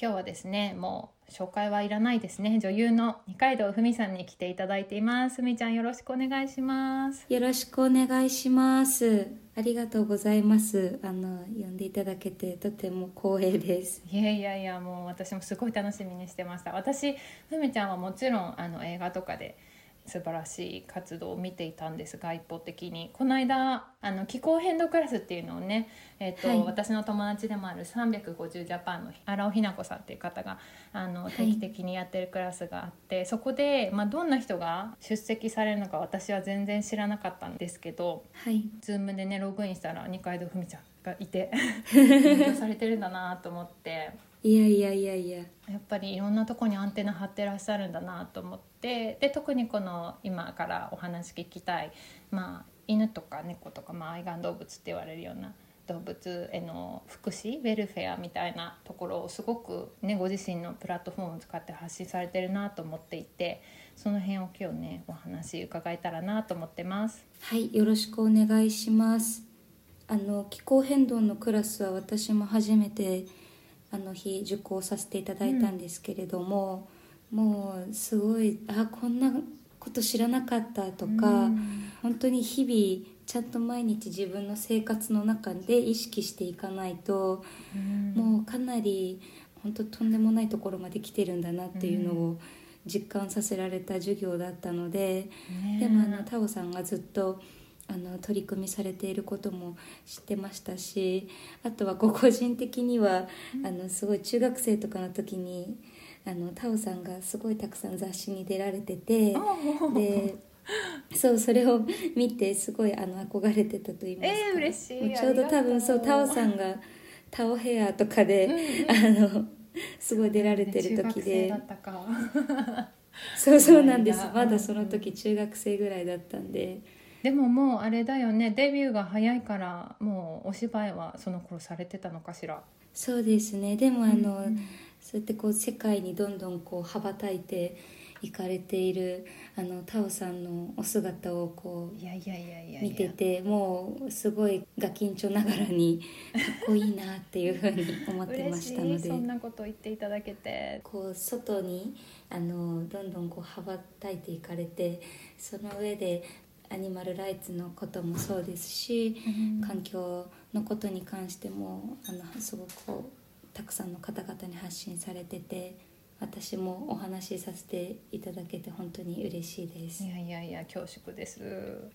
今日はですねもう紹介はいらないですね。女優の二階堂ふみさんに来ていただいています。ふみちゃんよろしくお願いします。よろしくお願いします。ありがとうございます。あの呼んでいただけてとても光栄です。いやいやいやもう私もすごい楽しみにしてました。私ふみちゃんはもちろんあの映画とかで素晴らしい活動を見ていたんですが一方的に。この間あの気候変動クラスっていうのをね、えーと、はい、私の友達でもある350ジャパンの荒尾ひな子さんっていう方があの定期的にやってるクラスがあって、はい、そこで、まあ、どんな人が出席されるのか私は全然知らなかったんですけど、はい、Zoom でねログインしたら二階堂ふみちゃんがいて 勉強されてるんだなと思って。いやいやいやいや。やっぱりいろんなとこにアンテナ張ってらっしゃるんだなと思って。で特にこの今からお話聞きたい、まあ、犬とか猫とか、まあ、愛玩動物って言われるような動物への福祉ウェルフェアみたいなところをすごく、ね、ご自身のプラットフォームを使って発信されてるなと思っていてその辺を今日ねお話伺えたらなと思ってます。はいよろしくお願いします。あの気候変動のクラスは私も初めてあの日受講させていただいたんですけれども、うん、もうすごいあこんなこと知らなかったとか、うん、本当に日々ちゃんと毎日自分の生活の中で意識していかないと、うん、もうかなり本当とんでもないところまで来てるんだなっていうのを実感させられた授業だったので、でもあのタオさんがずっとあの取り組みされていることも知ってましたしあとは個人的にはあのすごい中学生とかの時にあのタオさんがすごいたくさん雑誌に出られててでそうそれを見てすごいあの憧れてたと言いますか、えー、嬉しい。ちょうど多分そうタオさんがタオヘアとかで、うん。うん、あのすごい出られてる時で。そうそうなんです。まだその時中学生ぐらいだったんででももうあれだよね。デビューが早いからもうお芝居はその頃されてたのかしら？そうですね。でもあの、うん、そうやってこう世界にどんどんこう羽ばたいていかれているあのタオさんのお姿をこう見ててもうすごいガキンチョながらにかっこいいなっていうふうに思ってましたので。そんなこと言っていただけて。こう外にあのどんどんこう羽ばたいていかれてその上でアニマルライツのこともそうですし、うん、環境のことに関してもあのすごくたくさんの方々に発信されてて私もお話しさせていただけて本当に嬉しいです。いやいやいや恐縮です。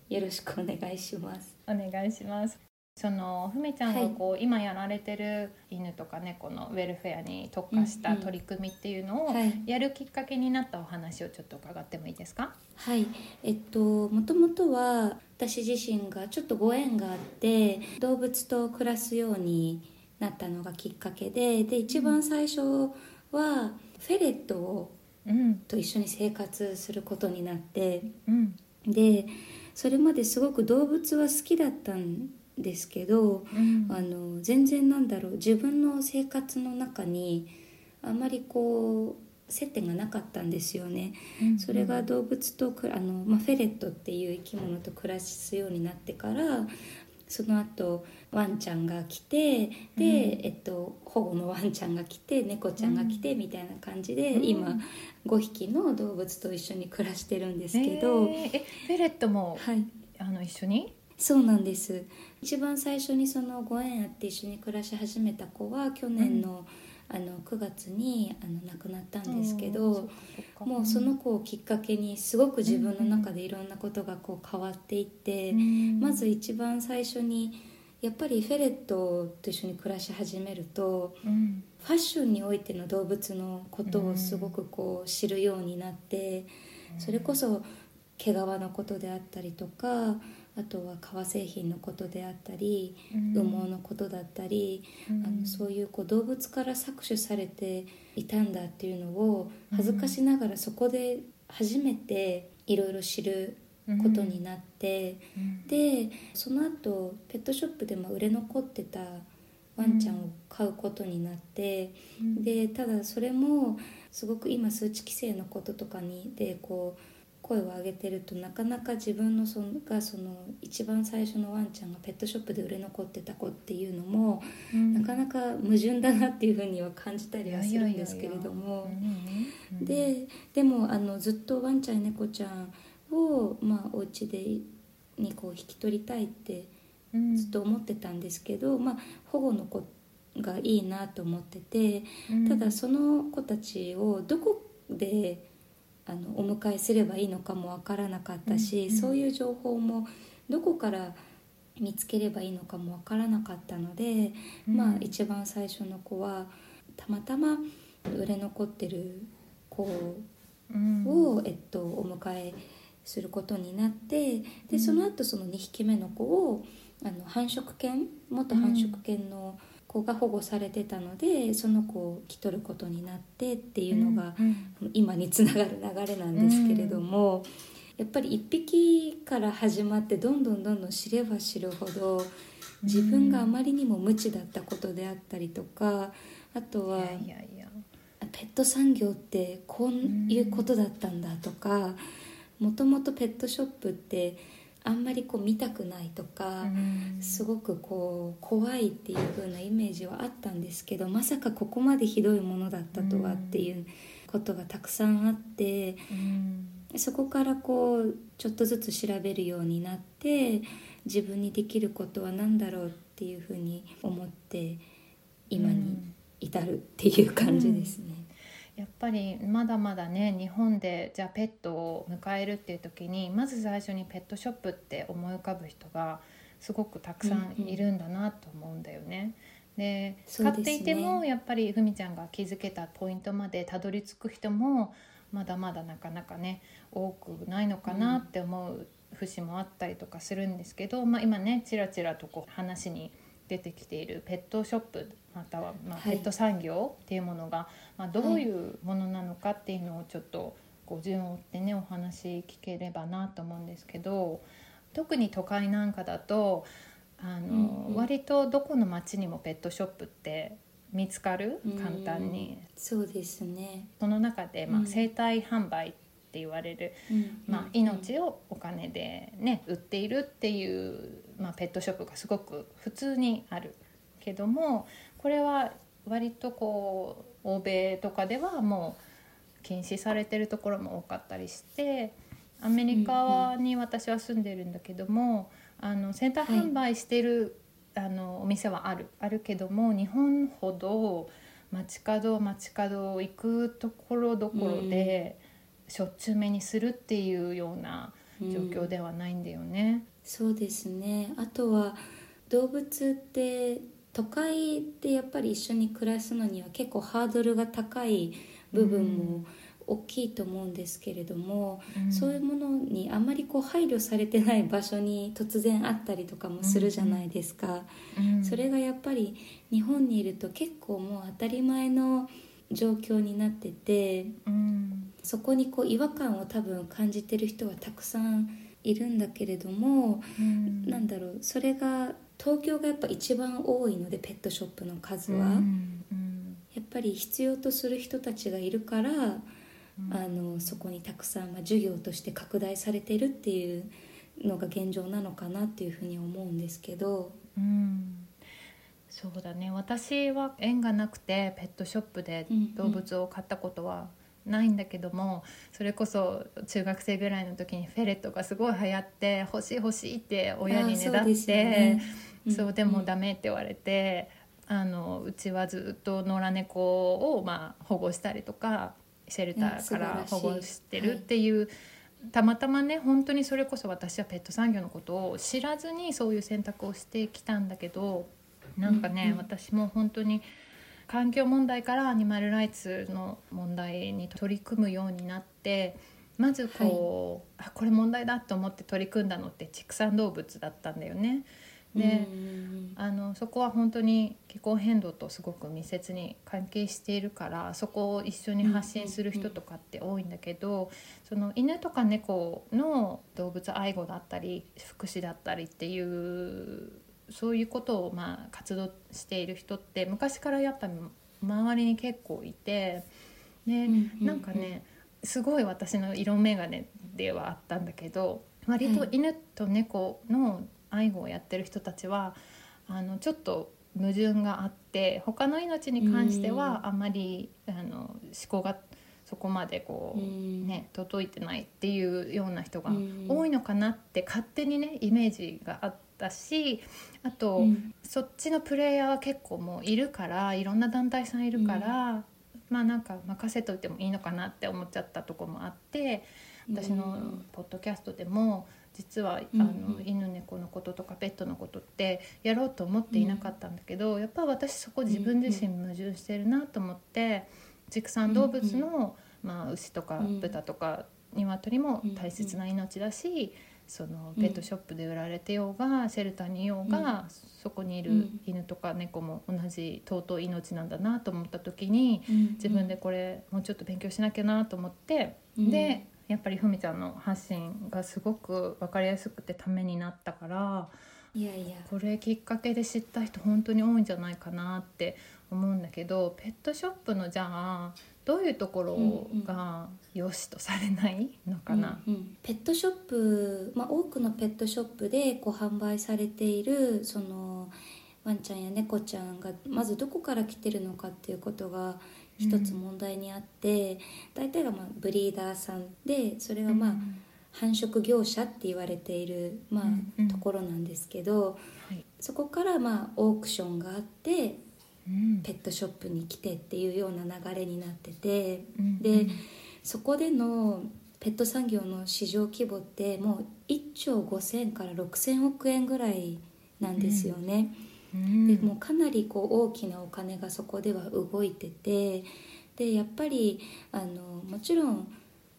よろしくお願いします。お願いしますそのふみちゃんがこう、はい、今やられてる犬とか猫のウェルフェアに特化した取り組みっていうのをやるきっかけになったお話をちょっと伺ってもいいですか？はい。えっともともとは私自身がちょっとご縁があって動物と暮らすようになったのがきっかけでで一番最初はフェレットを、うん、と一緒に生活することになって、うん、でそれまですごく動物は好きだったんですけど、うん、あの全然なんだろう自分の生活の中にあまりこう接点がなかったんですよね、うん。うん、それが動物とあの、まあ、フェレットっていう生き物と暮らすようになってからその後ワンちゃんが来てで、うん、えっと、保護のワンちゃんが来て猫ちゃんが来てみたいな感じで、うん、今5匹の動物と一緒に暮らしてるんですけど、えー、フェレットも、はい、あの一緒に？そうなんです。一番最初にそのご縁あって一緒に暮らし始めた子は去年の,、あの9月にあの亡くなったんですけど、もうその子をきっかけにすごく自分の中でいろんなことがこう変わっていって、まず一番最初にやっぱりフェレットと一緒に暮らし始めると、ファッションにおいての動物のことをすごくこう知るようになって、それこそ毛皮のことであったりとかあとは革製品のことであったり、うん。羽毛のことだったり、うん。あのそういうこう動物から搾取されていたんだっていうのを恥ずかしながらそこで初めていろいろ知ることになって、うん。でその後ペットショップでも売れ残ってたワンちゃんを飼うことになって、うん。でただそれもすごく今数値規制のこととかにでこう声を上げてるとなかなか自分のそのがその一番最初のワンちゃんがペットショップで売れ残ってた子っていうのも、うん。なかなか矛盾だなっていうふうには感じたりはするんですけれども。うんうんででもあのずっとワンちゃん猫ちゃんを、まあ、お家でにこう引き取りたいってうんずっと思ってたんですけど、まあ、保護の子がいいなと思っててうん。ただその子たちをどこであのお迎えすればいいのかもわからなかったし、うんうんそういう情報もどこから見つければいいのかもわからなかったので、うん。まあ一番最初の子はたまたま売れ残ってる子うん。を、えっと、お迎えすることになってでその後その2匹目の子をあの繁殖犬元繁殖犬の子が保護されてたので、その子を引き取ることになってっていうのが、うん今につながる流れなんですけれども、やっぱり1匹から始まってどんどんどんどん知れば知るほど自分があまりにも無知だったことであったりとかあとは。ペット産業ってこういうことだったんだとかもともとペットショップってあんまりこう見たくないとか、うん。すごくこう怖いっていう風なイメージはあったんですけどまさかここまでひどいものだったとはっていうことがたくさんあってうん。そこからこうちょっとずつ調べるようになって自分にできることは何だろうっていう風に思って今に至るっていう感じですね。やっぱりまだまだね日本でじゃあペットを迎えるっていう時にまず最初にペットショップって思い浮かぶ人がすごくたくさんいるんだなと思うんだよね。でそうですね飼っていてもやっぱりふみちゃんが気づけたポイントまでたどり着く人もまだまだなかなかね多くないのかなって思う節もあったりとかするんですけど、まあ、今ねちらちらとこう話に出てきているペットショップまたはまペット産業っていうものが、まあ、どういうものなのかっていうのをちょっとこう順を追ってねお話聞ければなと思うんですけど特に都会なんかだとあの、割とどこの町にもペットショップって見つかる？うん簡単に。そうですね、その中で、まあ、うん。生体販売って言われる、まあ、命をお金で、ね、売っているっていう、まあ、ペットショップがすごく普通にあるけどもこれは割とこう欧米とかではもう禁止されてるところも多かったりしてアメリカに私は住んでるんだけども、あのセンター販売してる、あのお店はある。あるけども日本ほど街角街角行くところどころで、しょっちゅう目にするっていうような状況ではないんだよね。そうですね。あとは動物って都会でやっぱり一緒に暮らすのには結構ハードルが高い部分も大きいと思うんですけれども、うん。そういうものにあまりこう配慮されてない場所に突然あったりとかもするじゃないですか、うん。それがやっぱり日本にいると結構もう当たり前の状況になっててうん。そこにこう違和感を多分感じてる人はたくさんいるんだけれども、うん。なんだろうそれが東京がやっぱ一番多いのでペットショップの数は、うんうん。やっぱり必要とする人たちがいるから、あのそこにたくさん、まあ、授業として拡大されてるっていうのが現状なのかなっていうふうに思うんですけど。うん。そうだね。私は縁がなくてペットショップで動物を飼ったことはないんだけども、それこそ中学生ぐらいの時にフェレットがすごい流行って欲しい欲しいって親にね。だっあーそうねそうでもダメメって言われて、あのうちはずっと野良猫を、まあ、保護したりとかシェルターから保護してるっていう。たまたまね本当にそれこそ私はペット産業のことを知らずにそういう選択をしてきたんだけどなんかね、うんうん。私も本当に環境問題からアニマルライツの問題に取り組むようになってまずこう、あこれ問題だと思って取り組んだのって畜産動物だったんだよね。で、あのそこは本当に気候変動とすごく密接に関係しているからそこを一緒に発信する人とかって多いんだけど、その犬とか猫の動物愛護だったり福祉だったりっていうそういうことをまあ活動している人って昔からやっぱ周りに結構いてでなんかねすごい私の色眼鏡ではあったんだけど割と犬と猫の愛護をやってる人たちはあのちょっと矛盾があって他の命に関してはあまりあの思考がそこまでこうね届いてないっていうような人が多いのかなって勝手にねイメージがあったしあと、そっちのプレイヤーは結構もういるからいろんな団体さんいるから、まあなんか任せといてもいいのかなって思っちゃったとこもあって私のポッドキャストでも実はあの犬猫のこととかペットのことってやろうと思っていなかったんだけどやっぱ私そこ自分自身矛盾してるなと思って畜産動物の、まあ、牛とか豚とか鶏も大切な命だし。そのペットショップで売られてようが、シェルターにいようが、そこにいる犬とか猫も同じ尊い命なんだなと思った時に、自分でこれもうちょっと勉強しなきゃなと思って、でやっぱりふみちゃんの発信がすごく分かりやすくてためになったからいやいや。これきっかけで知った人本当に多いんじゃないかなって思うんだけどペットショップのじゃあどういうところが良しとされないのかな、うんうん、ペットショップ、まあ、多くのペットショップでこう販売されているそのワンちゃんや猫ちゃんがまずどこから来てるのかっていうことが一つ問題にあって、うん、大体がまあブリーダーさんでそれはまあ、繁殖業者って言われている、まあところなんですけど、はい、そこからまあオークションがあってペットショップに来てっていうような流れになってて、うん、でそこでのペット産業の市場規模ってもう1兆5,000から6,000億円ぐらいなんですよね。うん、でもうかなりこう大きなお金がそこでは動いててでやっぱりあのもちろん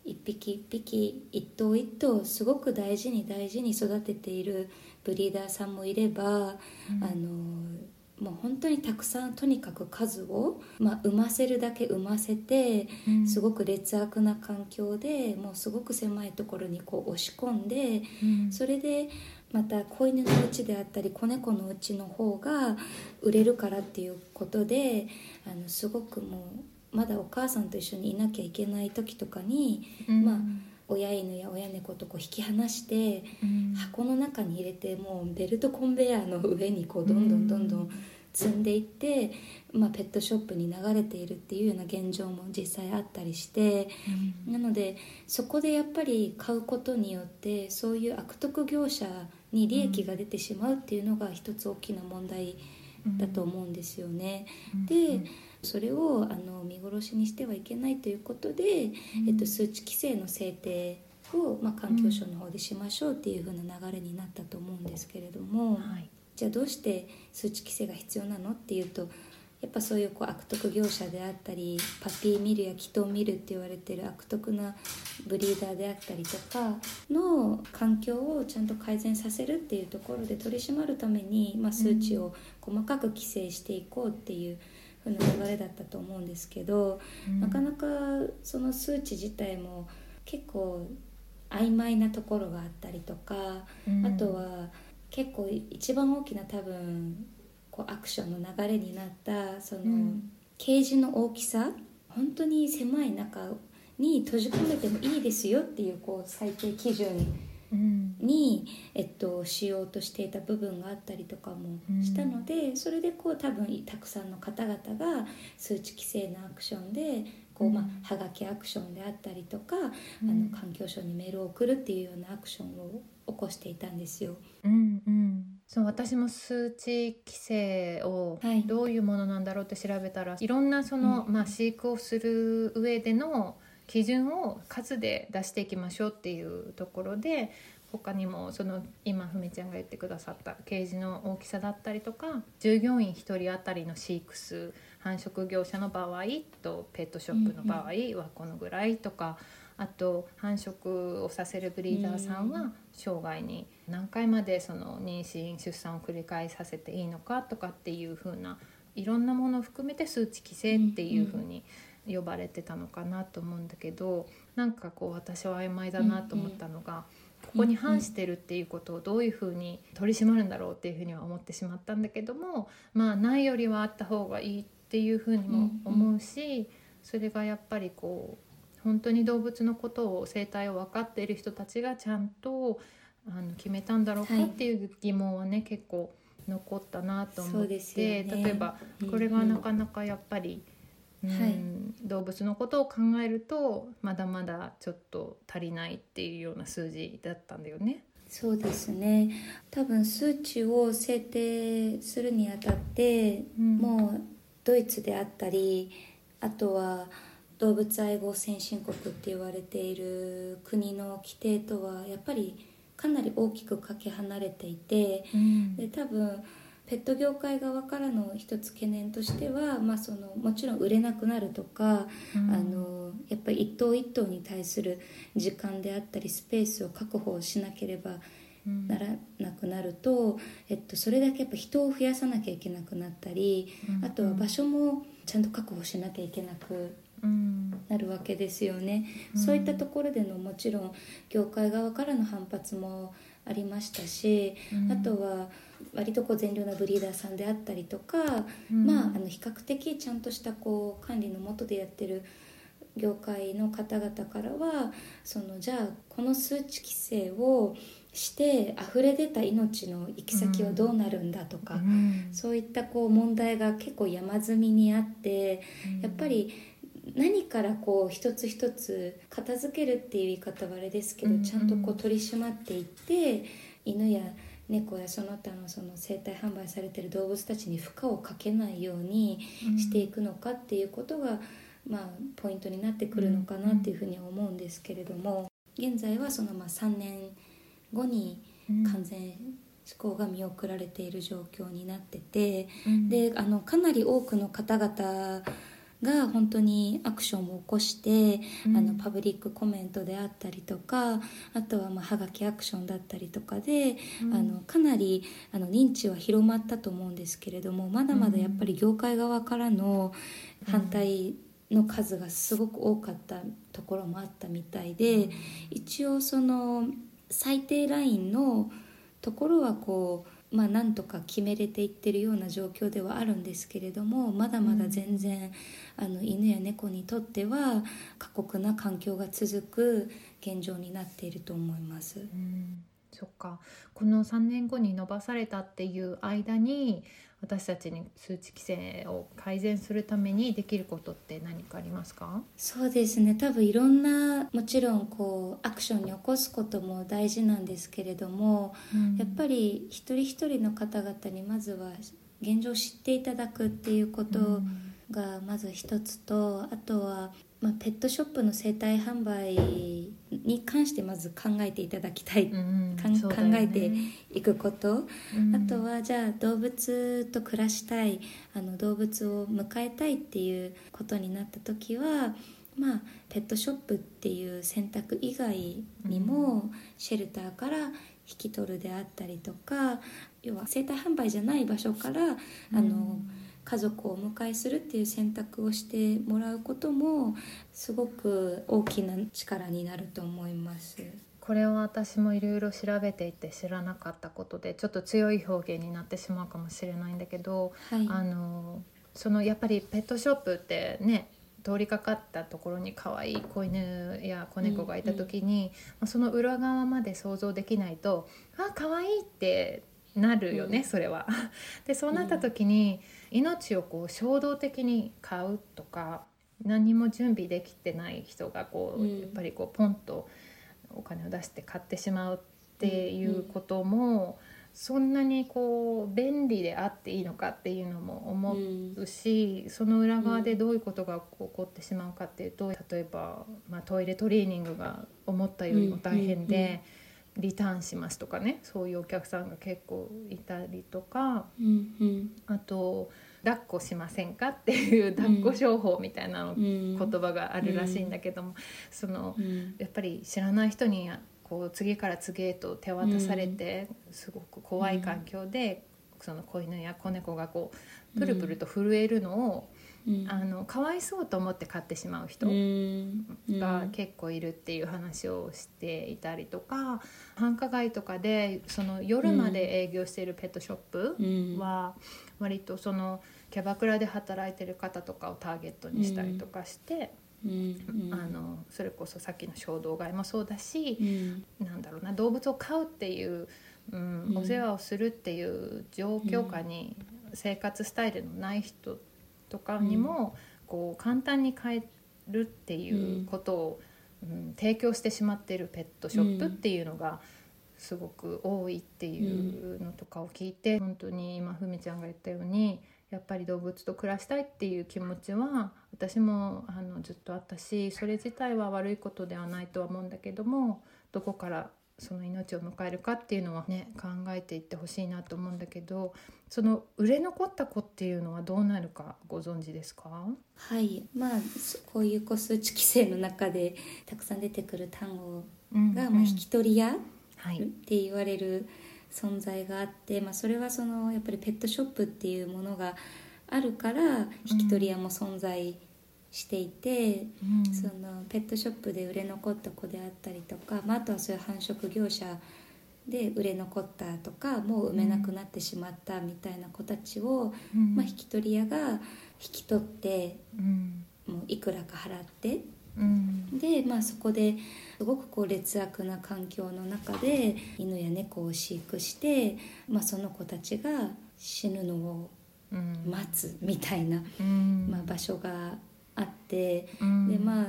一匹一匹一頭一頭すごく大事に大事に育てているブリーダーさんもいれば、うん、あのもう本当にたくさんとにかく数を、まあ、産ませるだけ産ませて、うん、すごく劣悪な環境でもうすごく狭いところにこう押し込んで、うん、それでまた子犬のうちであったり子猫のうちの方が売れるからっていうことであのすごくもうまだお母さんと一緒にいなきゃいけない時とかに、うん、まあ親犬や親猫とこう引き離して、うん、箱の中に入れてもうベルトコンベヤーの上にこうどんどんどんどん積んでいって、まあ、ペットショップに流れているっていうような現状も実際あったりして、うん、なのでそこでやっぱり買うことによってそういう悪徳業者に利益が出てしまうっていうのが一つ大きな問題だと思うんですよね。でそれをあの見殺しにしてはいけないということで、えっと、数値規制の制定を、まあ、環境省の方でしましょうっていうふうな流れになったと思うんですけれども、はい、じゃあどうして数値規制が必要なのっていうとやっぱそういうこう悪徳業者であったりパピーミルやキトミルって言われてる悪徳なブリーダーであったりとかの環境をちゃんと改善させるっていうところで取り締まるために、まあ、数値を細かく規制していこうっていうふうな流れだったと思うんですけど、うん、なかなかその数値自体も結構曖昧なところがあったりとか、うん、あとは結構一番大きな多分こうアクションの流れになったその、うん、ケージの大きさ本当に狭い中に閉じ込めてもいいですよっていうこう最低基準に、えっと、しようとしていた部分があったりとかもしたので、うん、それでこう多分たくさんの方々が数値規制のアクションでこう、まあ、はがきアクションであったりとか、うん、あの環境省にメールを送るっていうようなアクションを起こしていたんですよ。うんうん。そう私も数値規制をどういうものなんだろうって調べたら、はい、いろんなその、うん、まあ、飼育をする上での基準を数で出していきましょうっていうところで他にもその今ふみちゃんが言ってくださったケージの大きさだったりとか従業員1人当たりの飼育数繁殖業者の場合とペットショップの場合はこのぐらいとか、あと繁殖をさせるブリーダーさんは生涯に何回までその妊娠出産を繰り返させていいのかとかっていう風ないろんなものを含めて数値規制っていう風に呼ばれてたのかなと思うんだけどなんかこう私は曖昧だなと思ったのが。ここに反してるっていうことをどういうふうに取り締まるんだろうっていうふうには思ってしまったんだけどもまあないよりはあった方がいいっていうふうにも思うしそれがやっぱりこう本当に動物のことを生態を分かっている人たちがちゃんとあの決めたんだろうかっていう疑問はね、はい、結構残ったなと思って、ね、例えばこれがなかなかやっぱり。はい、動物のことを考えるとまだまだちょっと足りないっていうような数字だったんだよね。そうですね。多分数値を制定するにあたって、うん、もうドイツであったりあとは動物愛護先進国って言われている国の規定とはやっぱりかなり大きくかけ離れていて、うん、で多分ペット業界側からの一つ懸念としては、まあ、そのもちろん売れなくなるとか、うん、あのやっぱり一頭一頭に対する時間であったりスペースを確保しなければならなくなると、えっと、それだけやっぱ人を増やさなきゃいけなくなったり、あとは場所もちゃんと確保しなきゃいけなくなるわけですよね。そういったところでのもちろん業界側からの反発もありましたし、あとは割とこう善良なブリーダーさんであったりとか、うん、まああの比較的ちゃんとしたこう管理のもとでやってる業界の方々からはそのじゃあこの数値規制をして溢れ出た命の行き先はどうなるんだとか、うん、そういったこう問題が結構山積みにあって、うん、やっぱり何からこう一つ一つ片付けるっていう言い方はあれですけど、ちゃんとこう取り締まっていって犬や猫やその他のその生体販売されてる動物たちに負荷をかけないようにしていくのかっていうことが、まあ、ポイントになってくるのかなっていうふうには思うんですけれども現在はそのまあ3年後に完全施行が見送られている状況になってて、であのかなり多くの方々が本当にアクションを起こして、うん、あのパブリックコメントであったりとかあとはまあはがきアクションだったりとかで、うん、あのかなりあの認知は広まったと思うんですけれどもまだまだやっぱり業界側からの反対の数がすごく多かったところもあったみたいで一応その最低ラインのところはこうまあ、なんとか決めれていってるような状況ではあるんですけれどもまだまだ全然、うん、あの犬や猫にとっては過酷な環境が続く現状になっていると思います。うん。そっか。この3年後に伸ばされたっていう間に私たちに数値規制を改善するためにできることって何かありますか？そうですね。多分いろんなもちろんこうアクションに起こすことも大事なんですけれども、うん、やっぱり一人一人の方々にまずは現状を知っていただくっていうことがまず一つとあとはまあ、ペットショップの生体販売に関してまず考えていただきたい、うんね、考えていくこと、うん、あとはじゃあ動物と暮らしたい。あの動物を迎えたいっていうことになった時はまあ、ペットショップっていう選択以外にも、シェルターから引き取るであったりとか要は生体販売じゃない場所からあの、家族をお迎えするっていう選択をしてもらうこともすごく大きな力になると思います。これは私もいろいろ調べていて知らなかったことでちょっと強い表現になってしまうかもしれないんだけど、はい、あのそのやっぱりペットショップってね通りかかったところに可愛い子犬や子猫がいた時に、うんうん、その裏側まで想像できないと「あ可愛いってなるよね、うん、それは。でそうなった時に、命をこう衝動的に買うとか何も準備できてない人がこう、やっぱりこうポンとお金を出して買ってしまうっていうことも、そんなにこう便利であっていいのかっていうのも思うし、その裏側でどういうことが起こってしまうかっていうと例えば、まあ、トイレトレーニングが思ったよりも大変で。リターンしますとかねそういうお客さんが結構いたりとか、うんうん、あと抱っこしませんかっていう抱っこ商法みたいなの、うん。言葉があるらしいんだけども、そのうん。やっぱり知らない人にこう次から次へと手渡されて、すごく怖い環境で、その子犬や子猫がこうプルプルと震えるのを、うんあのかわいそうと思って飼ってしまう人うん。が結構いるっていう話をしていたりとか、繁華街とかでその夜まで営業しているペットショップうん。は割とそのキャバクラで働いてる方とかをターゲットにしたりとかして、うん。あのそれこそさっきの衝動買いもそうだしう、ん。なんだろうな動物を飼うっていう、うんうん。お世話をするっていう状況下に生活スタイルのない人とかにも、こう簡単に飼えるっていうことを、うん提供してしまっているペットショップっていうのがすごく多いっていうのとかを聞いて、本当に今ふみちゃんが言ったようにやっぱり動物と暮らしたいっていう気持ちは私もあのずっとあったしそれ自体は悪いことではないとは思うんだけどもどこからその命を迎えるかっていうのはね考えていってほしいなと思うんだけどその売れ残った子っていうのはどうなるかご存知ですか？はい。まあそこういう個数値規制の中でたくさん出てくる単語が、まあ、引き取り屋っはい。て言われる存在があって、まあ、それはそのやっぱりペットショップっていうものがあるから引き取り屋も存在していて、うん。そのペットショップで売れ残った子であったりとか、まあ、あとはそういう繁殖業者で売れ残ったとかもう産めなくなってしまったみたいな子たちを、うん。まあ、引き取り屋が引き取ってうん。もういくらか払ってうん。で、まあ、そこですごくこう劣悪な環境の中で犬や猫を飼育して、まあ、その子たちが死ぬのをうん。待つみたいな、うん。まあ、場所があって。うん。でまあ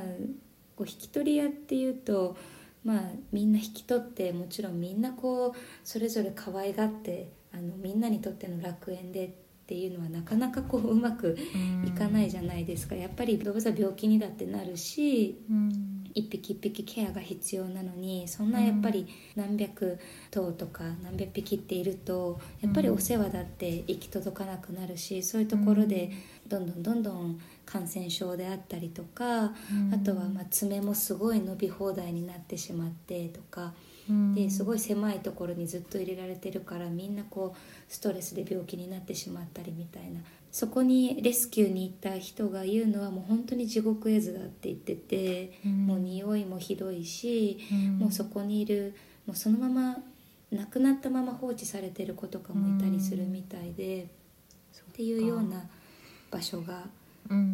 こう引き取り屋っていうと、まあ、みんな引き取ってもちろんみんなこうそれぞれ可愛がってあのみんなにとっての楽園でっていうのはなかなかこううまくいかないじゃないですか。やっぱり動物は病気にだってなるしうん。一匹一匹ケアが必要なのにそんなやっぱり何百頭とか何百匹っているとやっぱりお世話だって行き届かなくなるしそういうところでどんどんどんどん感染症であったりとかうん。あとはまあ爪もすごい伸び放題になってしまってとかうん。ですごい狭いところにずっと入れられてるからみんなこうストレスで病気になってしまったりみたいな。そこにレスキューに行った人が言うのはもう本当に地獄絵図だって言ってて、うん。もう匂いもひどいし、うん。もうそこにいるもうそのまま亡くなったまま放置されてる子とかもいたりするみたいで、っていうような場所が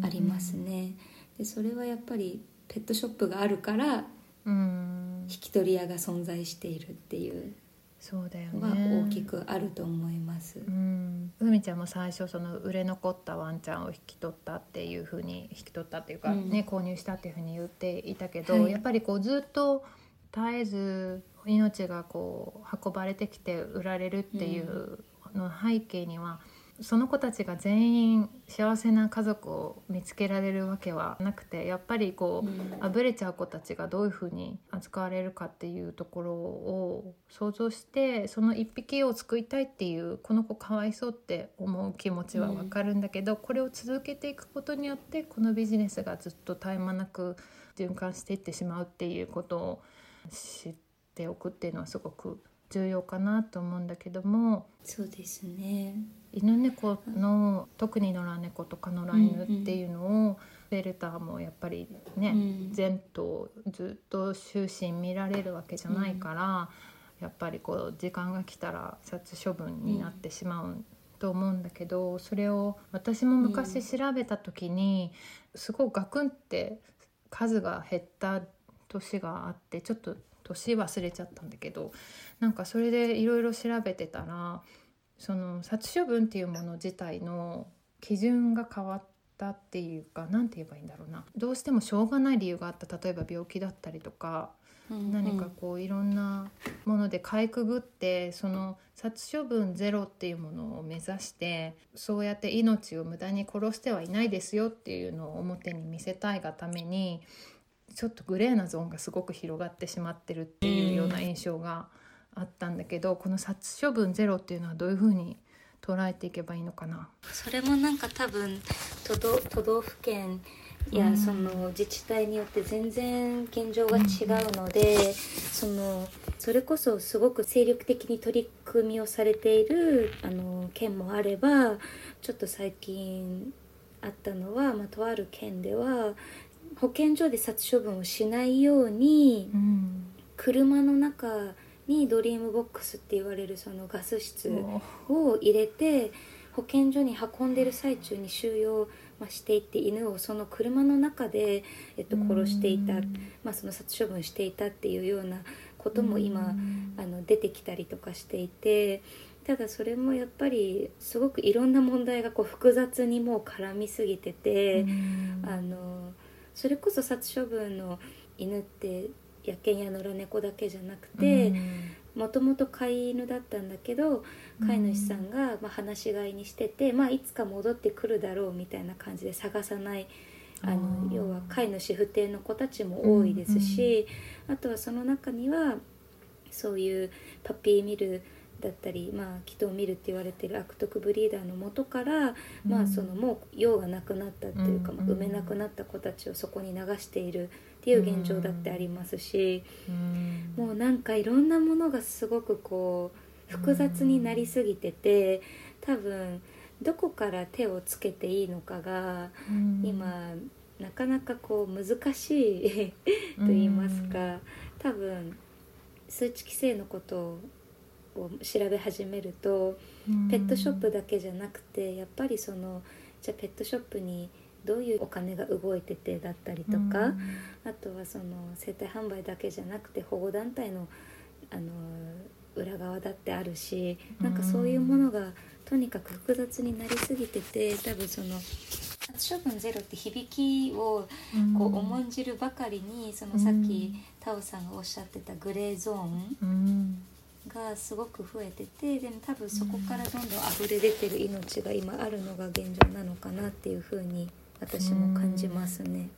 ありますね。でそれはやっぱりペットショップがあるからうん。引き取り屋が存在しているっていうそうだよね。大きくあると思います。うん、ふみちゃんも最初その売れ残ったワンちゃんを引き取ったっていうふうに引き取ったっていうか、うん。ね購入したっていうふうに言っていたけど、はい。やっぱりこうずっと絶えず命がこう運ばれてきて売られるっていうの背景には、その子たちが全員幸せな家族を見つけられるわけはなくてやっぱりこう、うんあぶれちゃう子たちがどういうふうに扱われるかっていうところを想像してその一匹を救いたいっていうこの子かわいそうって思う気持ちはわかるんだけど、これを続けていくことによってこのビジネスがずっと絶え間なく循環していってしまうっていうことを知っておくっていうのはすごく重要かなと思うんだけどもそうですね。犬猫の特に野良猫とか野良犬っていうのを、ベルターもやっぱりね、うん。全頭ずっと終身見られるわけじゃないから、やっぱりこう時間が来たら殺処分になってしまうと思うんだけど、それを私も昔調べた時に、すごいガクンって数が減った年があってちょっと年忘れちゃったんだけどなんかそれでいろいろ調べてたらその殺処分っていうもの自体の基準が変わったっていうか何て言えばいいんだろうな。どうしてもしょうがない理由があった。例えば病気だったりとか何かこういろんなものでかいくぐってその殺処分ゼロっていうものを目指してそうやって命を無駄に殺してはいないですよっていうのを表に見せたいがためにちょっとグレーなゾーンがすごく広がってしまってるっていうような印象があったんだけどこの殺処分ゼロっていうのはどういうふうに捉えていけばいいのかな？それもなんか多分都道都道府県や、うん。その自治体によって全然現状が違うので、そのそれこそすごく精力的に取り組みをされているあの県もあればちょっと最近あったのは、まあ、とある県では保健所で殺処分をしないようにうん。車の中にドリームボックスって言われるそのガス室おを入れて保健所に運んでる最中に収容まあしていって犬をその車の中で、えっと、殺していた、まあ、その殺処分していたっていうようなことも今あの出てきたりとかしていてただそれもやっぱりすごくいろんな問題がこう複雑にもう絡みすぎてて。あのそれこそ殺処分の犬って野犬や野良猫だけじゃなくてもともと飼い犬だったんだけど飼い主さんがまあ放し飼いにしてて、まあ、いつか戻ってくるだろうみたいな感じで探さないあの要は飼い主不定の子たちも多いですし、あとはその中にはそういうパピーミルだったり、まあ、気筒ミルって言われてる悪徳ブリーダーの元から、まあ、そのもう用がなくなったっていうか、うんまあ、産めなくなった子たちをそこに流しているっていう現状だってありますし、もうなんかいろんなものがすごくこう複雑になりすぎてて多分どこから手をつけていいのかが今なかなかこう難しい と言いますか多分数値規制のことを調べ始めるとペットショップだけじゃなくてやっぱりそのじゃあペットショップにどういうお金が動いててだったりとか、あとはその生体販売だけじゃなくて保護団体のあの裏側だってあるしなんかそういうものがとにかく複雑になりすぎてて多分その殺処分ゼロって響きをこう重んじるばかりにそのさっきタオさんがおっしゃってたグレーゾーンがすごく増えててでも多分そこからどんどん溢れ出てる命が今あるのが現状なのかなっていうふうに私も感じますね。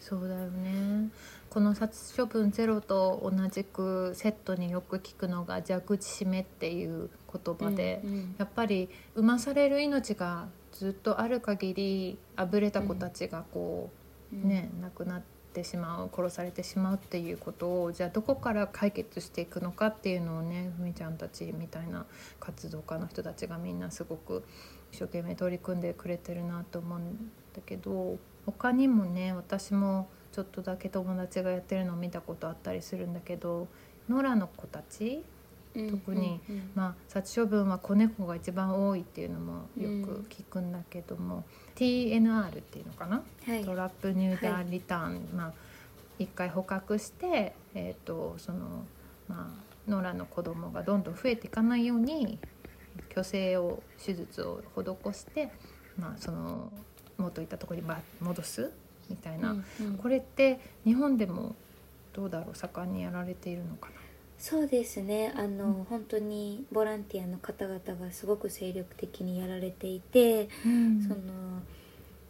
そうだよね。この殺処分ゼロと同じくセットによく聞くのが蛇口締めっていう言葉で、うんうん。やっぱり産まされる命がずっとある限りあぶれた子たちがこう、ね亡くなってしまう殺されてしまうっていうことをじゃあどこから解決していくのかっていうのをねふみちゃんたちみたいな活動家の人たちがみんなすごく一生懸命取り組んでくれてるなと思うんだけど他にもね私もちょっとだけ友達がやってるのを見たことあったりするんだけど野良の子たち特にうんうん。まあ、殺処分は子猫が一番多いっていうのもよく聞くんだけども、TNR っていうのかな、はい。トラップニューダーリターン、まあ一回捕獲して、えー、とそのまあ野良の子供がどんどん増えていかないように去勢を手術を施して、まあ、その元いたところにば戻すみたいな、うんうん。これって日本でもどうだろう？盛んにやられているのかな？そうですね。あの、本当にボランティアの方々がすごく精力的にやられていて、その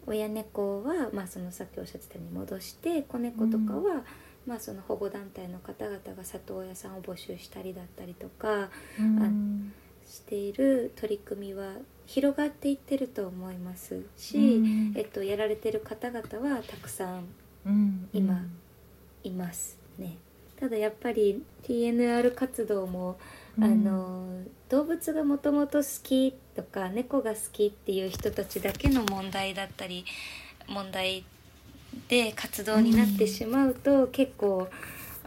親猫は、まあ、そのさっきおっしゃってたように戻して子猫とかは、まあ、その保護団体の方々が里親さんを募集したりだったりとかうんしている取り組みは広がっていってると思います。し、うん。えっと、やられてる方々はたくさんうん今いますね。ただやっぱり TNR 活動も、うん。あの動物がもともと好きとか猫が好きっていう人たちだけの問題だったり問題で活動になってしまうと、結構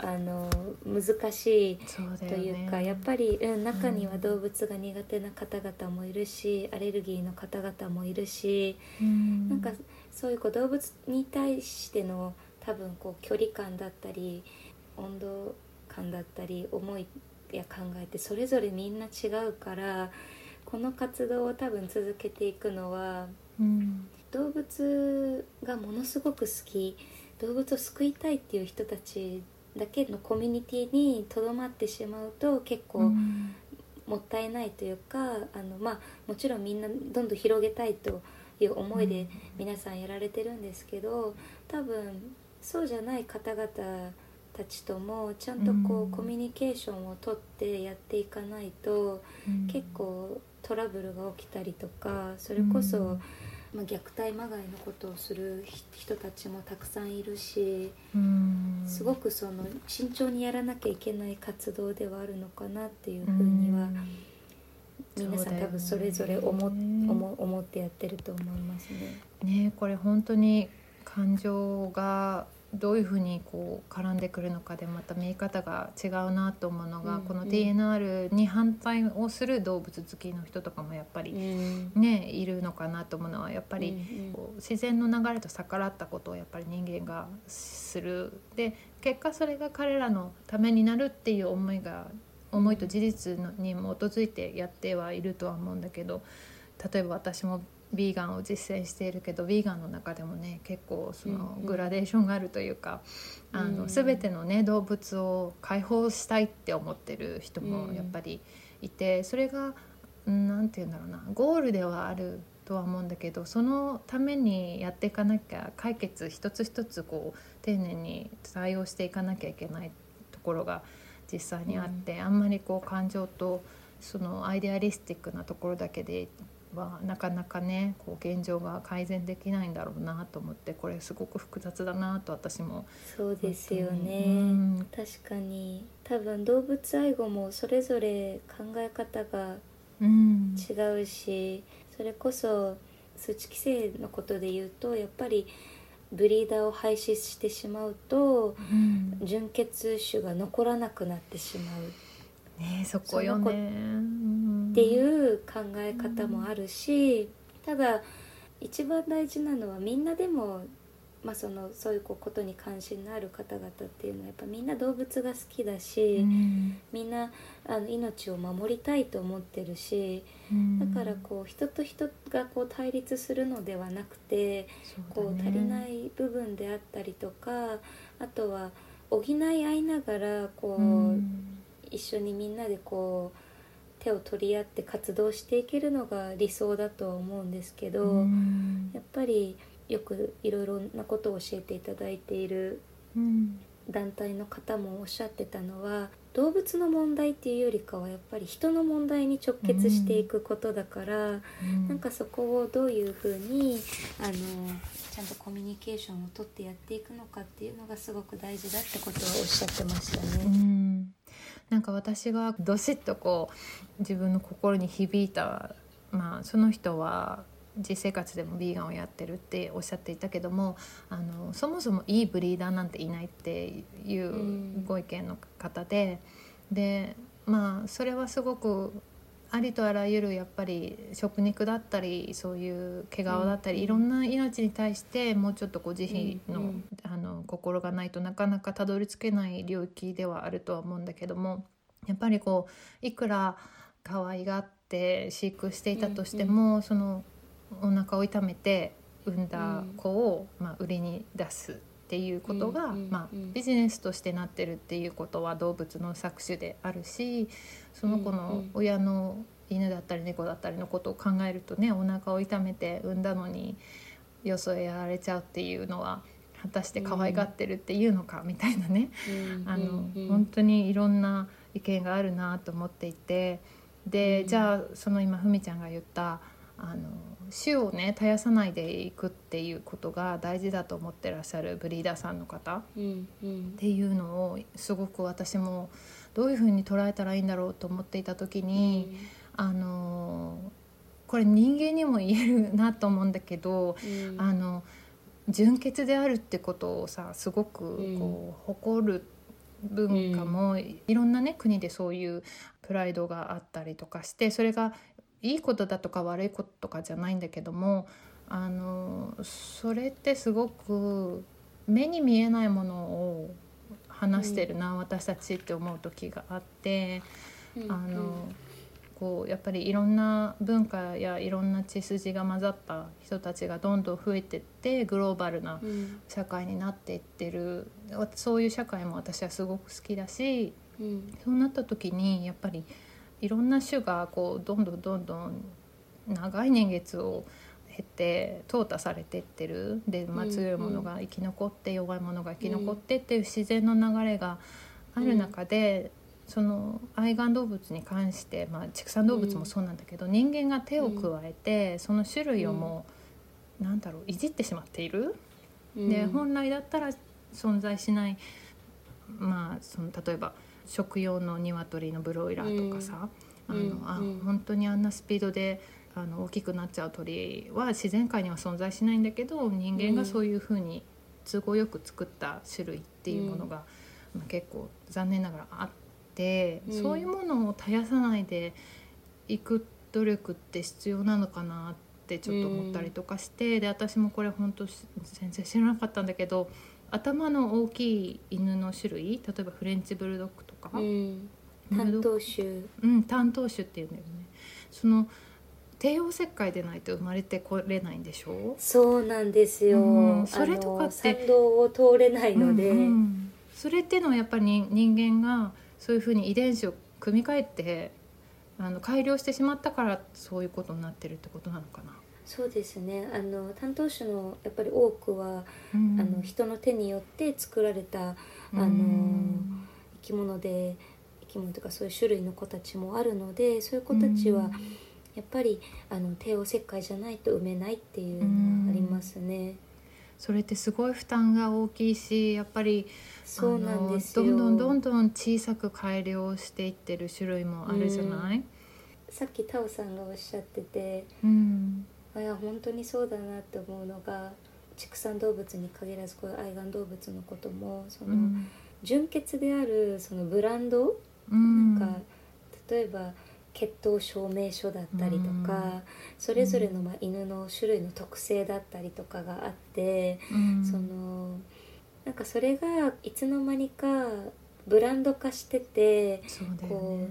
あの難しいというかやっぱり、うん、中には動物が苦手な方々もいるしアレルギーの方々もいるし、うん。なんかそういうこう動物に対しての多分こう距離感だったり温度感だったり思いや考えってそれぞれみんな違うからこの活動を多分続けていくのはうん。動物がものすごく好き動物を救いたいっていう人たちだけのコミュニティにとどまってしまうと結構、うん。もったいないというかあの、まあ、もちろんみんなどんどん広げたいという思いで皆さんやられてるんですけど多分そうじゃない方々たちともちゃんとこう、うん。コミュニケーションをとってやっていかないと、結構トラブルが起きたりとかそれこそ、うんまあ、虐待まがいのことをするひ人たちもたくさんいるしうん。すごくその慎重にやらなきゃいけない活動ではあるのかなっていうふうには、皆さん多分それぞれ思,、思思ってやってると思いますね。ねこれ本当に感情がどういうふうにこう絡んでくるのかでまた見え方が違うなと思うのが、このうん。うん TNR に反対をする動物好きの人とかもやっぱりうん。ねいるのかなと思うのはやっぱり、こう自然の流れと逆らったことをやっぱり人間がする。で結果それが彼らのためになるっていう思いが思いと事実のに基づいてやってはいるとは思うんだけど例えば私もビーガンを実践しているけどビーガンの中でもね結構そのうんうん。グラデーションがあるというか、あうん。の全てのね動物を解放したいって思ってる人もうん。やっぱりいてそれがうんなんて言うんだろうなゴールではあるとは思うんだけどそのためにやっていかなきゃ解決一つ一つこう丁寧に対応していかなきゃいけないところが実際にあって、あんまりこう感情とそのアイデアリスティックなところだけではなかなかねこう現状が改善できないんだろうなと思ってこれすごく複雑だなと私もそうですよね、うん。確かに。多分動物愛護もそれぞれ考え方がうん。違うしそれこそ数値規制のことで言うとやっぱりブリーダーを廃止してしまうとうん。純血種が残らなくなってしまう。ねそこよねってういう考え方もあるし、ただ一番大事なのはみんなでも、まあ、そのそういうことに関心のある方々っていうのはやっぱみんな動物が好きだし、ん。みんなあの命を守りたいと思ってるしうん。だからこう人と人がこう対立するのではなくてねこう足りない部分であったりとかあとは補い合いながらこう、うん。一緒にみんなでこう手を取り合って活動していけるのが理想だとは思うんですけど、うん。やっぱりよくいろいろなことを教えていただいているうん。団体の方もおっしゃってたのは動物の問題っていうよりかはやっぱり人の問題に直結していくことだから、なんかそこをどういうふうにあのちゃんとコミュニケーションをとってやっていくのかっていうのがすごく大事だってことをおっしゃってましたうね。んなんか私がどしっとこう自分の心に響いた、まあ、その人は実生活でもビーガンをやってるっておっしゃっていたけどもあのそもそもいいブリーダーなんていないっていううん。ご意見の方で、でまあそれはすごくありとあらゆるやっぱり食肉だったりそういう毛皮だったり、うん。いろんな命に対してもうちょっとこう慈悲の,、うんうん。あの心がないとなかなかたどり着けない領域ではあるとは思うんだけどもやっぱりこういくら可愛がって飼育していたとしても、そのお腹を痛めて産んだ子を、まあ、売りに出すっていうことが、うんうんまあうん、ビジネスとしてなってるっていうことは動物の搾取であるしその子のうんうん親の犬だったり猫だったりのことを考えるとねお腹を痛めて産んだのによそへやられちゃうっていうのは果たして可愛がってるっていうのかみたいなね、あの本当にいろんな意見があるなと思っていて。で、うん。じゃあその今ふみちゃんが言ったあの種をね絶やさないでいくっていうことが大事だと思ってらっしゃるブリーダーさんの方。っていうのをすごく私もどういうふうに捉えたらいいんだろうと思っていた時に、あのこれ人間にも言えるなと思うんだけど、うん。あの純潔であるってことをさすごくうん。こう誇る文化もいろんなね国でそういうプライドがあったりとかしてそれがいいことだとか悪いこととかじゃないんだけどもあのそれってすごく目に見えないものを話してるな、私たちって思う時があって。うん。あのこうやっぱりいろんな文化やいろんな血筋が混ざった人たちがどんどん増えてってグローバルなうん。社会になっていってる。そういう社会も私はすごく好きだしうん。そうなった時にやっぱりいろんな種がこうどんどんどんどん長い年月を経て淘汰されてってる。で、まあ、強いものが生き残って弱いものが生き残ってっていう自然の流れがある中で、その愛玩動物に関して、まあ、畜産動物もそうなんだけど、人間が手を加えて、その種類をもう、なんだろういじってしまっている。で本来だったら存在しない、まあ、その例えば食用の鶏のブロイラーとかさ、あのあ本当にあんなスピードであの大きくなっちゃう鳥は自然界には存在しないんだけど人間がそういうふうに都合よく作った種類っていうものが、まあ、結構残念ながらあって、そういうものを絶やさないでいく努力って必要なのかなってちょっと思ったりとかして、で私もこれ本当全然知らなかったんだけど頭の大きい犬の種類例えばフレンチブルドッグとか。担当種。うん担当種っていうんだよね。その帝王切開でないと生まれてこれないんでしょ？そうなんですよ、うん、それとかって参道を通れないので、うんうん、それってのはやっぱり人間がそういうふうに遺伝子を組み替えてあの改良してしまったからそういうことになってるってことなのかな？そうですね。あの担当種のやっぱり多くは、うん、あの人の手によって作られたあの、生き物でき物とかそういう種類の子たちもあるのでそういう子たちはやっぱりあの帝王切開じゃないと産めないっていうのはありますね。それってすごい負担が大きいしやっぱりそうなんですどんどんどんどん小さく改良していってる種類もあるじゃない、さっきタオさんがおっしゃってて、うん、いや本当にそうだなって思うのが畜産動物に限らずこういう愛玩動物のこともその、うん、純血であるそのブランド？なんか例えば血統証明書だったりとか、それぞれのまあ犬の種類の特性だったりとかがあって、そのなんかそれがいつの間にかブランド化してて、こ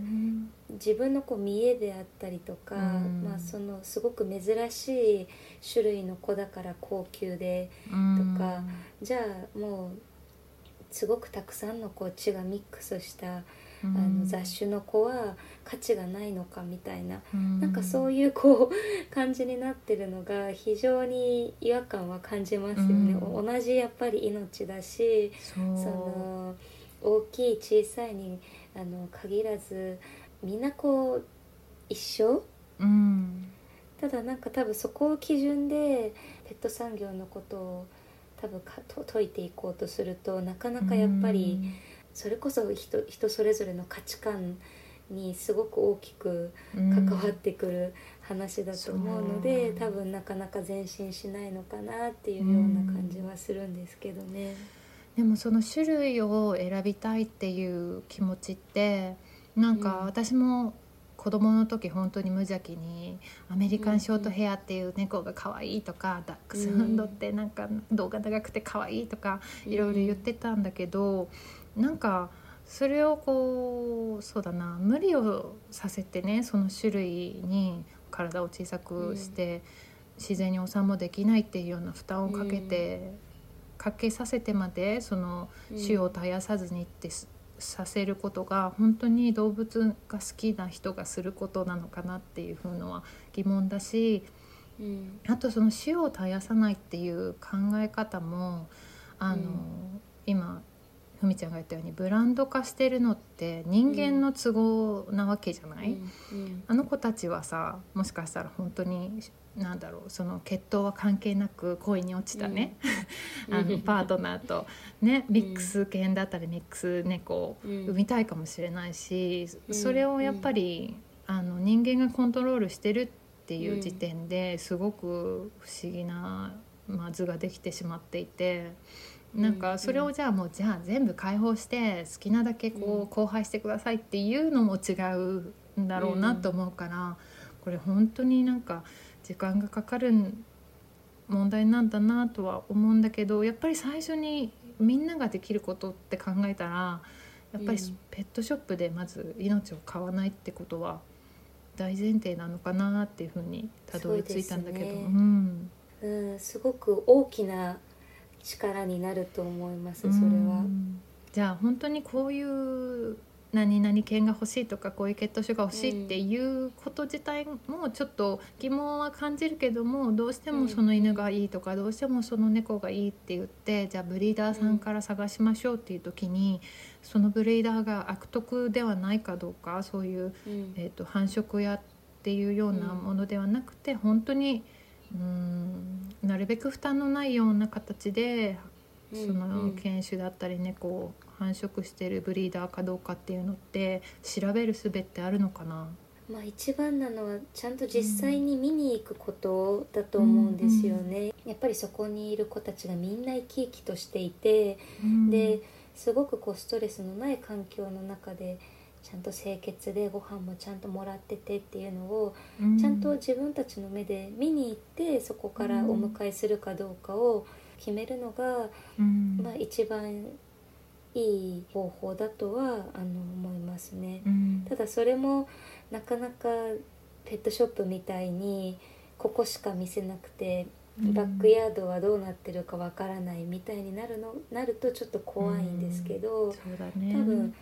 う自分のこう見栄であったりとか、まあ、そのすごく珍しい種類の子だから高級でとか、じゃあもうすごくたくさんのこう血がミックスしたあの雑種の子は価値がないのかみたいな、うん、なんかそういうこう感じになってるのが非常に違和感は感じますよね、うん、同じやっぱり命だしその大きい小さいにあの限らずみんなこう一緒、うん、ただなんか多分そこを基準でペット産業のことを多分かと解いていこうとするとなかなかやっぱり、それこそ人人それぞれの価値観にすごく大きく関わってくる話だと思うので、うん、多分なかなか前進しないのかなっていうような感じはするんですけどね。でもその種類を選びたいっていう気持ちってなんか私も子供の時本当に無邪気にアメリカンショートヘアっていう猫が可愛いとか、ダックスフンドってなんか動画長くて可愛いとかいろいろ言ってたんだけど、なんかそれをこうそうだな無理をさせてねその種類に体を小さくして、うん、自然にお産もできないっていうような負担をかけて、うん、かけさせてまでその種を絶やさずにってさせることが本当に動物が好きな人がすることなのかなっていうふうのは疑問だし、うん、あとその種を絶やさないっていう考え方もあの、今ふみちゃんが言ったようにブランド化してるのって人間の都合なわけじゃない、うん。うん、あの子たちはさもしかしたら本当になんだろうその血統は関係なく恋に落ちたね、うん、あのパートナーと。ねミックス犬だったりミックス猫を産みたいかもしれないし、それをやっぱりあの人間がコントロールしてるっていう時点ですごく不思議な、まあ、図ができてしまっていて。なんかそれをじゃあもうじゃあ全部解放して好きなだけこう荒廃してくださいっていうのも違うんだろうなと思うからこれ本当になんか時間がかかる問題なんだなとは思うんだけどやっぱり最初にみんなができることって考えたらやっぱりペットショップでまず命を買わないってことは大前提なのかなっていうふうにたどり着いたんだけどう、ね、うん、うん、すごく大きな力になると思いますそれは。じゃあ本当にこういう何々犬が欲しいとかこういう血統種が欲しいっていうこと自体もちょっと疑問は感じるけどもどうしてもその犬がいいとかどうしてもその猫がいいって言ってじゃあブリーダーさんから探しましょうっていう時にそのブリーダーが悪徳ではないかどうかそういう、うん。えー、と繁殖屋っていうようなものではなくて本当にうんなるべく負担のないような形でそのん犬種だったり猫を繁殖してるブリーダーかどうかっていうのって調べる術ってあるのかな？まあ一番なのはちゃんと実際に見に行くことだと思うんですよね、やっぱりそこにいる子たちがみんな生き生きとしていて、ですごくこうストレスのない環境の中でちゃんと清潔でご飯もちゃんともらっててっていうのをうん。ちゃんと自分たちの目で見に行ってそこからお迎えするかどうかを決めるのが、うん。まあ、一番いい方法だとはあの思いますね。うん。ただそれもなかなかペットショップみたいにここしか見せなくてバックヤードはどうなってるかわからないみたいになるのなるとちょっと怖いんですけど、そうだね。多分、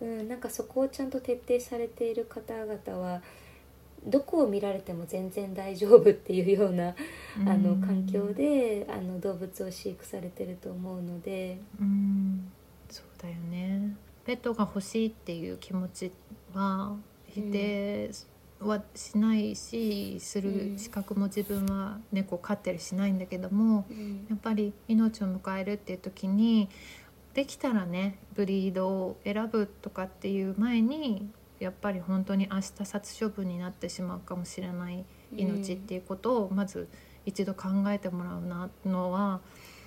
うん、なんかそこをちゃんと徹底されている方々はどこを見られても全然大丈夫っていうような、あの環境であの動物を飼育されてると思うので。うん。そうだよね。ペットが欲しいっていう気持ちは否定はしないし、すうん。る資格も自分は猫飼ってるしないんだけどもうん。やっぱり命を迎えるっていう時にできたらねブリードを選ぶとかっていう前にやっぱり本当に明日殺処分になってしまうかもしれない命っていうことをまず一度考えてもらうなのは、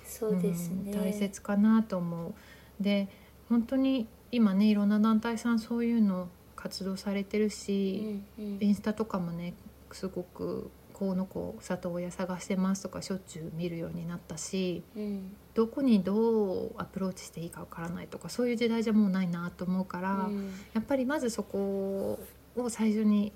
そうですね、うん大切かなと思う。で本当に今ねいろんな団体さんそういうの活動されてるし、うんうんインスタとかもねすごくこの子里親探してますとかしょっちゅう見るようになったしうんどこにどうアプローチしていいかわからないとかそういう時代じゃもうないなと思うから、うんやっぱりまずそこを最初に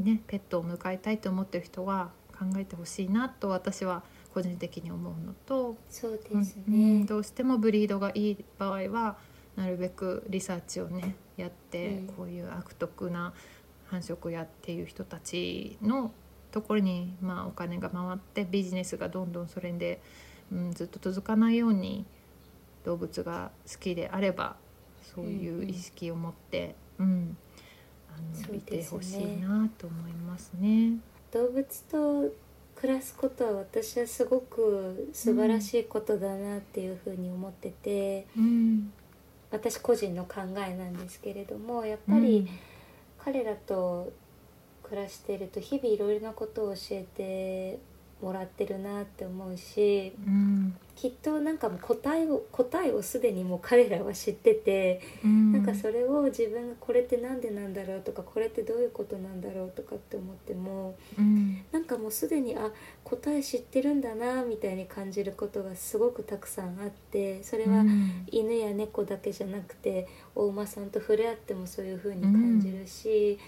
ねペットを迎えたいと思ってる人は考えてほしいなと私は個人的に思うのと、そうですうん。どうしてもブリードがいい場合はなるべくリサーチをねやって、こういう悪徳な繁殖やっていう人たちのところに、まあ、お金が回ってビジネスがどんどんそれで、うん、ずっと続かないように動物が好きであればそういう意識を持って、うんあのそういてほしいなと思いますね。動物と暮らすことは私はすごく素晴らしいことだなっていうふうに思ってて、うん。私個人の考えなんですけれどもやっぱり彼らと暮らしてると日々いろいろなことを教えてもらってるなって思うしうん。きっとなんかもう答えを答えをすでにもう彼らは知ってて、うん。なんかそれを自分がこれってなんでなんだろうとかこれってどういうことなんだろうとかって思ってもうん。なんかもうすでにあ答え知ってるんだなみたいに感じることがすごくたくさんあってそれはうん。犬や猫だけじゃなくてお馬さんと触れ合ってもそういう風に感じるし、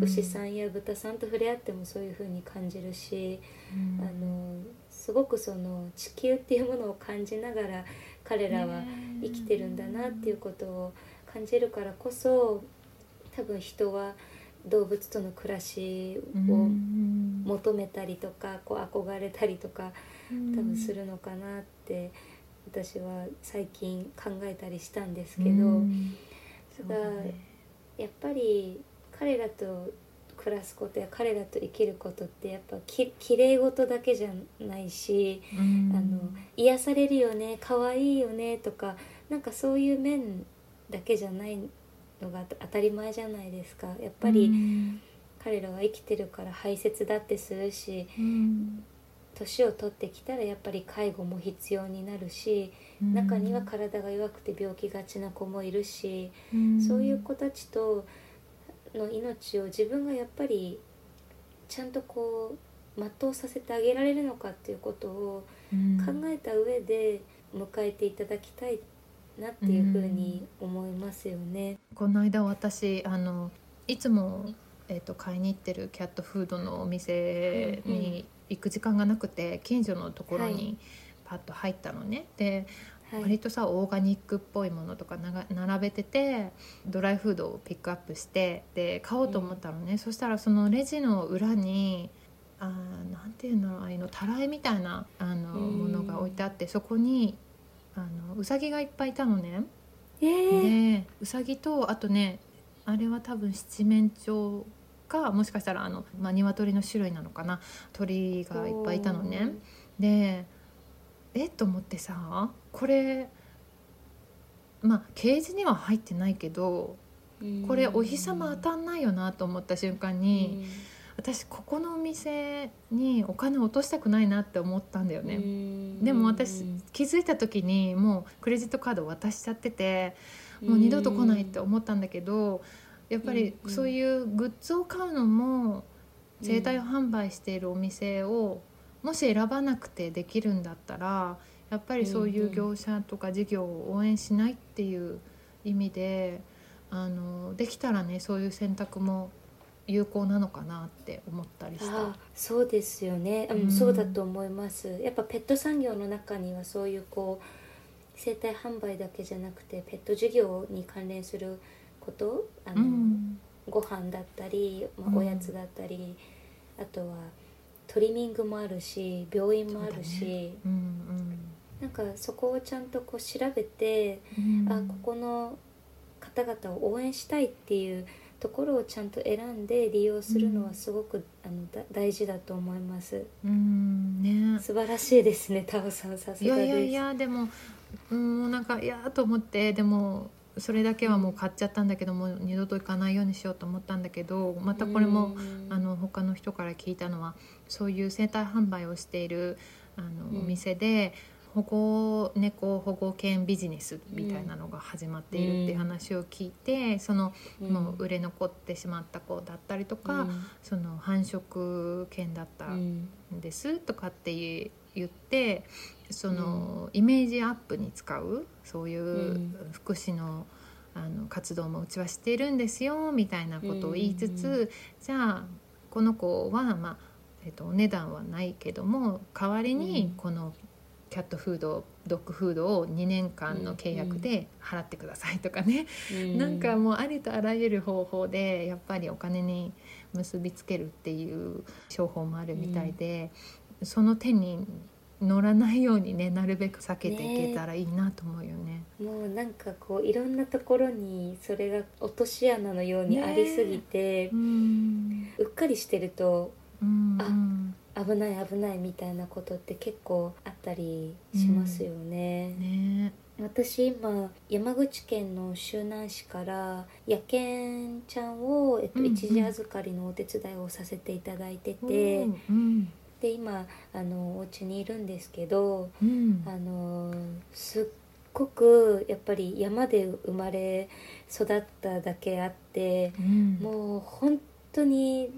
牛さんや豚さんと触れ合ってもそういう風に感じるし、うん。あのすごくその地球っていうものを感じながら彼らは生きてるんだなっていうことを感じるからこそ多分人は動物との暮らしをうん。求めたりとかこう憧れたりとか多分するのかなって私は最近考えたりしたんですけど、うん。ただやっぱり彼らと暮らすことや彼らと生きることってやっぱき綺麗事だけじゃないし、うん。あの癒されるよね可愛いよねとかなんかそういう面だけじゃないのが当たり前じゃないですか。やっぱりうん。彼らは生きてるから排泄だってするしうん。年を取ってきたらやっぱり介護も必要になるし中には体が弱くて病気がちな子もいるし、うん。そういう子たちとの命を自分がやっぱりちゃんとこう全うさせてあげられるのかっていうことをうん考えた上で迎えていただきたいなっていうふうに思いますよね。この間私あのいつも、えー、と買いに行ってるキャットフードのお店に行く時間がなくて近所のところはいにパッと入ったのね。ではい。割とさオーガニックっぽいものとか並べててドライフードをピックアップしてで買おうと思ったのね、そしたらそのレジの裏にあーなんていうのああいうのたらいみたいなあのうん。ものが置いてあってそこにあのうさぎがいっぱいいたのね。えー、でうさぎとあとねあれは多分七面鳥かもしかしたらあの、まあ、鶏の種類なのかな。鳥がいっぱいいたのね。でえっと思ってさこれまあケージには入ってないけどうん。これお日様当たんないよなと思った瞬間に、私ここのお店にお金落としたくないなって思ったんだよね。ねでも私気づいた時にもうクレジットカード渡しちゃっててもう二度と来ないって思ったんだけどやっぱりうんそういうグッズを買うのも生態を販売しているお店をもし選ばなくてできるんだったらやっぱりそういう業者とか事業を応援しないっていう意味であのできたらねそういう選択も有効なのかなって思ったりした。あそうですよね、うんうん。そうだと思います。やっぱペット産業の中にはそういうこう生態販売だけじゃなくてペット事業に関連することあの、うん。ご飯だったり、まあ、うん。おやつだったり、あとはトリミングもあるし病院もあるし、うんなんかそこをちゃんとこう調べて、うん。あここの方々を応援したいっていうところをちゃんと選んで利用するのはすごく、あのだ大事だと思います。うん。ね。素晴らしいですねタオさん。さすがです。いやいやいやでもうんなんかいやーと思ってでもそれだけはもう買っちゃったんだけどもう二度と行かないようにしようと思ったんだけどまたこれもうん。あの他の人から聞いたのはそういう生態販売をしているあの、うん。お店で保護猫保護犬ビジネスみたいなのが始まっているっていう話を聞いて、そのもう売れ残ってしまった子だったりとか、その繁殖犬だったうんんですとかって言ってそのイメージアップに使うそういううん。福祉のあの活動もうちはしているんですよみたいなことを言いつつ、うんじゃあこの子は、まあえっとお値段はないけども代わりうん。にこのキャットフードドッグフードを2年間の契約で払ってくださいとかね、うん。なんかもうありとあらゆる方法でやっぱりお金に結びつけるっていう商法もあるみたいで、その手に乗らないようにねなるべく避けていけたらいいなと思うよね。もうなんかこういろんなところにそれが落とし穴のようにありすぎて、うん。うっかりしてるとうん。あ危ない危ないみたいなことって結構あったりしますよね。ね。私今山口県の周南市から野犬ちゃんを、えっとうんうん。一時預かりのお手伝いをさせていただいてて、うんで今あのお家にいるんですけどうん。あのすっごくやっぱり山で生まれ育っただけあってうん。もう本当に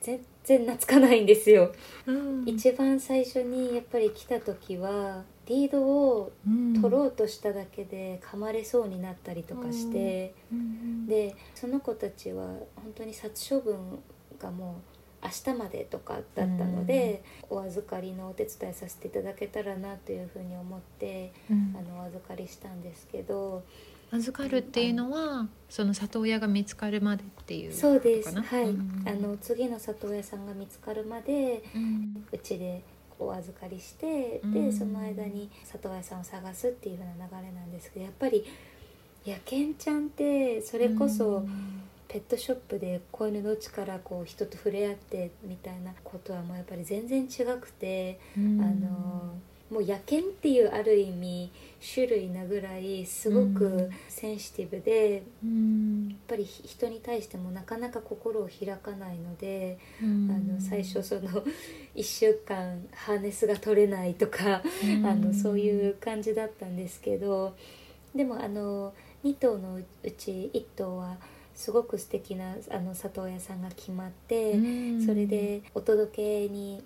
全然懐かないんですよ。うん。一番最初にやっぱり来た時はリードをうん。取ろうとしただけで噛まれそうになったりとかして、うん。でその子たちは本当に殺処分がもう明日までとかだったので、お預かりのお手伝いさせていただけたらなというふうに思って、うん。あのお預かりしたんですけど預かるっていうのはその里親が見つかるまでっていうそうです。はい、うん。あの次の里親さんが見つかるまでうちでお預かりして、うん。でその間に里親さんを探すっていう風な流れなんですけどやっぱり野犬ちゃんってそれこそペットショップで子犬のうちからこう人と触れ合ってみたいなことはもうやっぱり全然違くて、うん。あのもう野犬っていうある意味種類なぐらいすごくセンシティブで、やっうんぱり人に対してもなかなか心を開かないので、うん。あの最初その 1週間ハーネスが取れないとか、あのそういう感じだったんですけどでもあの2頭のうち1頭はすごく素敵なあの里親さんが決まって、うん。それでお届けに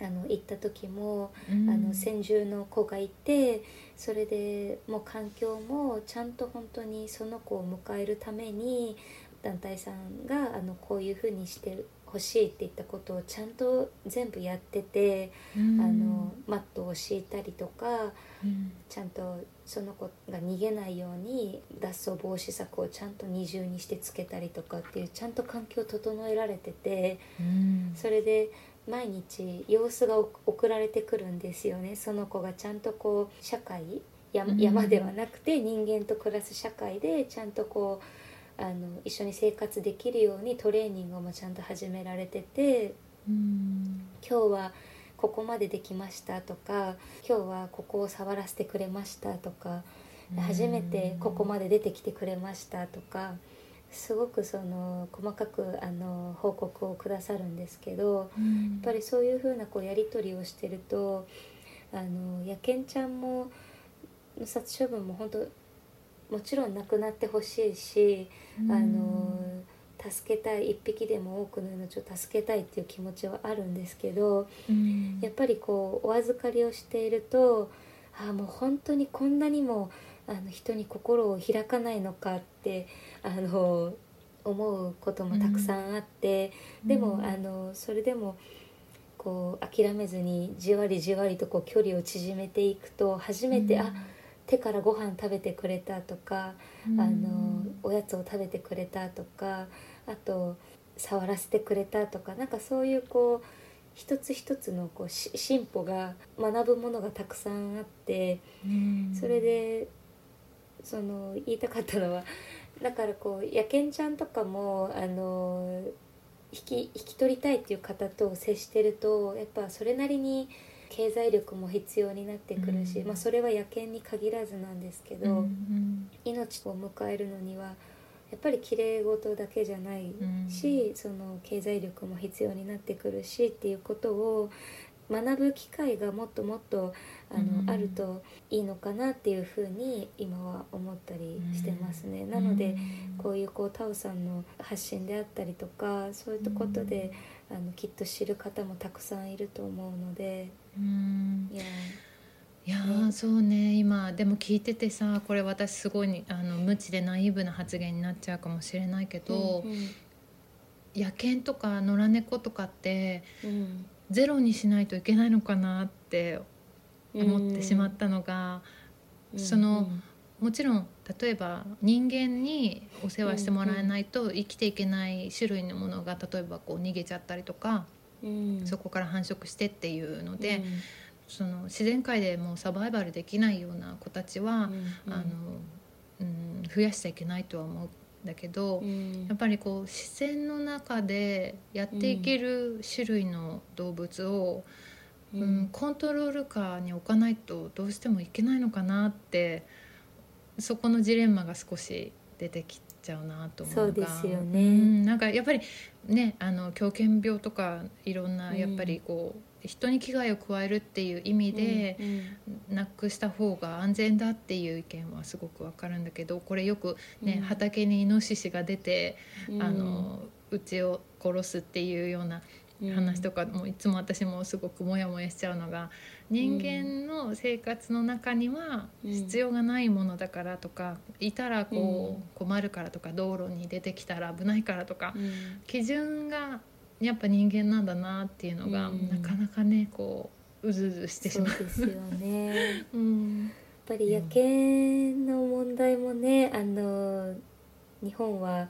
あの行った時も、うん。あの先住の子がいてそれでもう環境もちゃんと本当にその子を迎えるために団体さんがあのこういうふうにして欲しいって言ったことをちゃんと全部やってて、うん。あのマットを敷いたりとかうん。ちゃんとその子が逃げないように脱走防止策をちゃんと二重にしてつけたりとかっていうちゃんと環境を整えられててうん。それで毎日様子が送られてくるんですよね。その子がちゃんとこう社会山ではなくて人間と暮らす社会でちゃんとこうあの一緒に生活できるようにトレーニングもちゃんと始められててうん。今日はここまでできましたとか今日はここを触らせてくれましたとか初めてここまで出てきてくれましたとかすごくその細かくあの報告をくださるんですけどうん。やっぱりそういうふうなこうやり取りをしてるとあのやけんちゃんもの殺処分も本当もちろんなくなってほしいし、あの助けたい一匹でも多くの命を助けたいっていう気持ちはあるんですけどうん。やっぱりこうお預かりをしているとああもう本当にこんなにもあの人に心を開かないのかってあの思うこともたくさんあって、でも、うんあのそれでもこう諦めずにじわりじわりとこう距離を縮めていくと初めて、あ手からご飯食べてくれたとか、あのおやつを食べてくれたとかあと触らせてくれたとかなんかそういうこう一つ一つのこうし進歩が学ぶものがたくさんあってうん。それでその言いたかったのはだからこうやけんちゃんとかもあの引き引き取りたいっていう方と接してるとやっぱそれなりに経済力も必要になってくるし、うんまあ、それは野犬に限らずなんですけど。うん命を迎えるのにはやっぱり綺麗事だけじゃないし、その経済力も必要になってくるしっていうことを学ぶ機会がもっともっとあの、うん。あるといいのかなっていうふうに今は思ったりしてますね。なので、こういうこうタオさんの発信であったりとかそういったことで、あのきっと知る方もたくさんいると思うので。うん。いや。いやーそうね。今でも聞いててさこれ私すごいにあの無知でナイーブな発言になっちゃうかもしれないけど、うん。野犬とか野良猫とかってうんゼロにしないといけないのかなって思ってしまったのが、うん。そのもちろん例えば人間にお世話してもらえないと生きていけない種類のものが例えばこう逃げちゃったりとか、うん。そこから繁殖してっていうので、うん。その自然界でもうサバイバルできないような子たちは、うんあのうん、増やしちゃいけないとは思う。んだけど、うん。やっぱりこう自然の中でやっていける種類の動物を、うん。コントロール下に置かないとどうしてもいけないのかなってそこのジレンマが少し出てきちゃうなと思うのが。そうですよね。うんなんかやっぱりねあの狂犬病とかいろんなうんやっぱりこう、人に危害を加えるっていう意味で、うんなくした方が安全だっていう意見はすごくわかるんだけどこれよくね、うん。畑にイノシシが出て、うん。あのうちを殺すっていうような話とかもいつも私もすごくモヤモヤしちゃうのが人間の生活の中にはうん。必要がないものだからとかいたらこう困るからとか道路に出てきたら危ないからとかうん。基準がやっぱ人間なんだなっていうのがうん。なかなかねこううずうずしてしまう。そうですよね。やっうんぱり野犬の問題もねあの日本は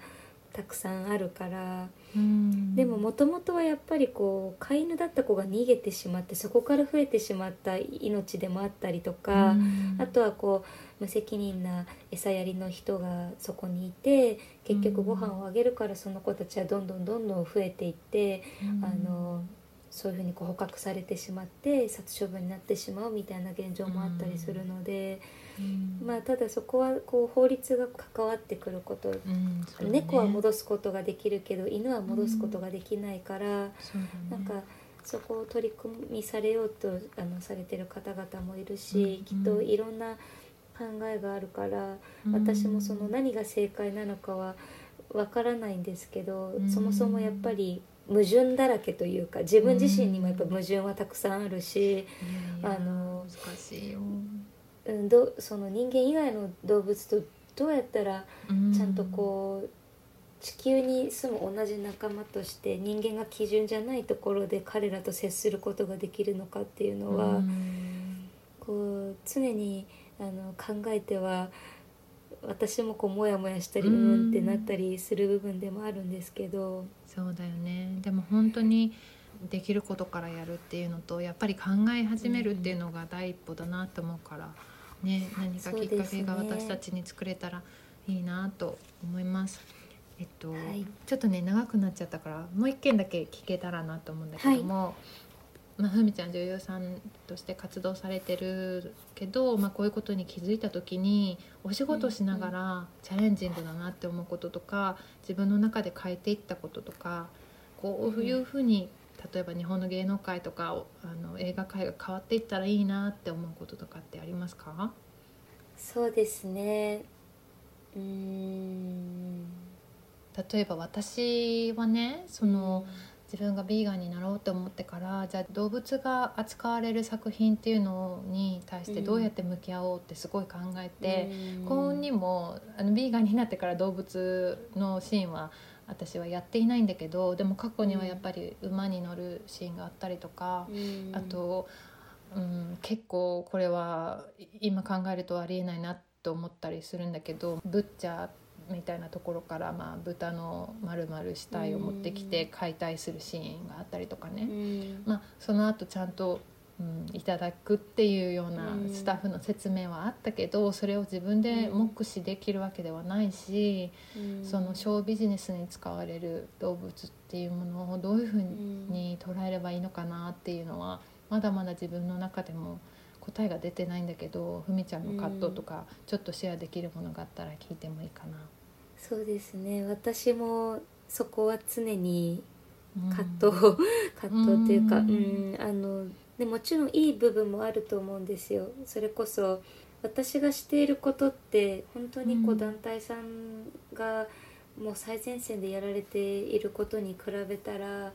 たくさんあるからうん。でももともとはやっぱりこう飼い犬だった子が逃げてしまってそこから増えてしまった命でもあったりとか、うん。あとはこう無責任な餌やりの人がそこにいて結局ご飯をあげるからその子たちはどんどんどんどん増えていって、うん。あのそういうふうにこう捕獲されてしまって殺処分になってしまうみたいな現状もあったりするので、うん。まあただそこはこう法律が関わってくること、うんね。猫は戻すことができるけど犬は戻すことができないから、ね。なんかそこを取り組みされようとあのされてる方々もいるし、うん。きっといろんな考えがあるから、うん。私もその何が正解なのかはわからないんですけど、うん。そもそもやっぱり矛盾だらけというか自分自身にもやっぱ矛盾はたくさんあるし、いやいやあの難しいよ、うん、どその人間以外の動物とどうやったらうん。ちゃんとこ地球に住む同じ仲間として人間が基準じゃないところで彼らと接することができるのかっていうのは、こう常にあの考えては私もこうモヤモヤしたりうんってなったりする部分でもあるんですけど。そうだよね。でも本当にできることからやるっていうのとやっぱり考え始めるっていうのが第一歩だなと思うから、ね、何かきっかけが私たちに作れたらいいなと思います。えっと、はい、ちょっとね長くなっちゃったからもう一件だけ聞けたらなと思うんだけども、はい、まあ、ふみちゃん女優さんとして活動されてるけど、まあ、こういうことに気づいた時にお仕事しながらチャレンジングだなって思うこととか自分の中で変えていったこととかこういうふうに例えば日本の芸能界とかあの映画界が変わっていったらいいなって思うこととかってありますか？そうですね。うん。例えば私はねその、自分がビーガンになろうと思ってからじゃあ動物が扱われる作品っていうのに対してどうやって向き合おうってすごい考えて、うん、幸運にもあのビーガンになってから動物のシーンは私はやっていないんだけどでも過去にはやっぱり馬に乗るシーンがあったりとか、うん、あと、うん、結構これは今考えるとありえないなと思ったりするんだけどブッチャーみたいなところから、まあ、豚の丸々死体を持ってきて解体するシーンがあったりとかね、まあ、その後ちゃんと、うん、いただくっていうようなスタッフの説明はあったけどそれを自分で目視できるわけではないし、そのショービジネスに使われる動物っていうものをどういうふうに捉えればいいのかなっていうのはまだまだ自分の中でも。答えが出てないんだけどふみちゃんの葛藤とか、ちょっとシェアできるものがあったら聞いてもいいかな。そうですね。私もそこは常に葛藤、うん、葛藤っていうか、うん、あのでもちろんいい部分もあると思うんですよ。それこそ私がしていることって本当にこう団体さんがもう最前線でやられていることに比べたら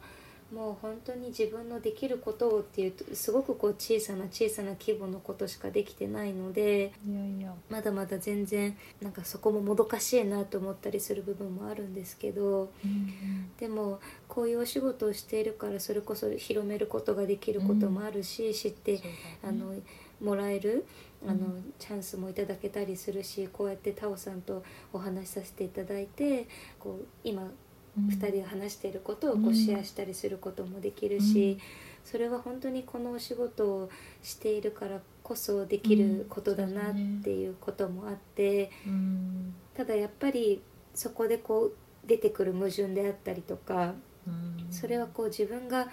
もう本当に自分のできることをっていうとすごくこう小さな小さな規模のことしかできてないのでいやいや。まだまだ全然なんかそこももどかしいなと思ったりする部分もあるんですけど、うんうん、でもこういうお仕事をしているからそれこそ広めることができることもあるし、うん、知って、ね、あのもらえるあの、チャンスもいただけたりするしこうやってタオさんとお話しさせていただいてこう今2人が話していることをこうシェアしたりすることもできるし、それは本当にこのお仕事をしているからこそできることだなっていうこともあって、ただやっぱりそこでこう出てくる矛盾であったりとか、それはこう自分が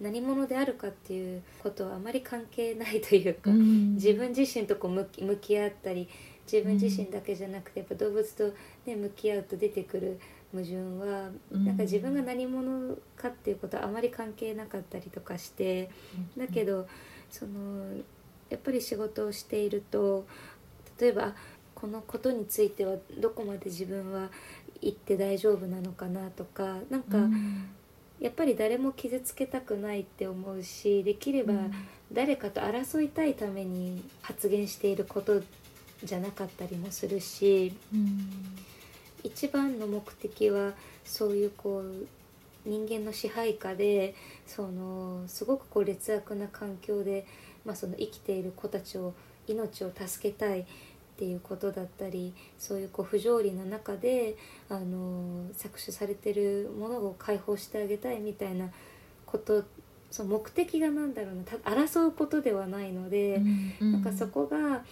何者であるかっていうことはあまり関係ないというか、自分自身とこう向き合ったり自分自身だけじゃなくてやっぱ動物と、ね、向き合うと出てくる矛盾は、なんか自分が何者かっていうことはあまり関係なかったりとかして、だけどそのやっぱり仕事をしていると例えばこのことについてはどこまで自分は言って大丈夫なのかなとかなんか、やっぱり誰も傷つけたくないって思うしできれば誰かと争いたいために発言していることじゃなかったりもするし。一番の目的はそういうこう人間の支配下でそのすごくこう劣悪な環境で、まあ、その生きている子たちを命を助けたいっていうことだったりそういうこう不条理な中であの搾取されてるものを解放してあげたいみたいなことその目的が何だろうな争うことではないので、うんうん、なんかそこが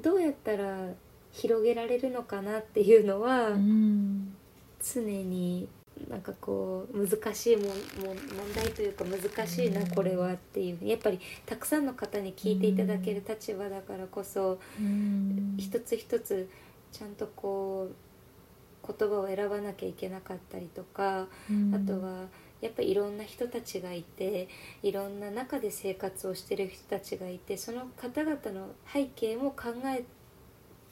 どうやったら広げられるのかなっていうのは、うん、常になんかこう難しいもも問題というか難しいな、これはっていう。やっぱりたくさんの方に聞いていただける立場だからこそ、うん、一つ一つちゃんとこう言葉を選ばなきゃいけなかったりとか、うん、あとはやっぱりいろんな人たちがいていろんな中で生活をしてる人たちがいてその方々の背景も考えて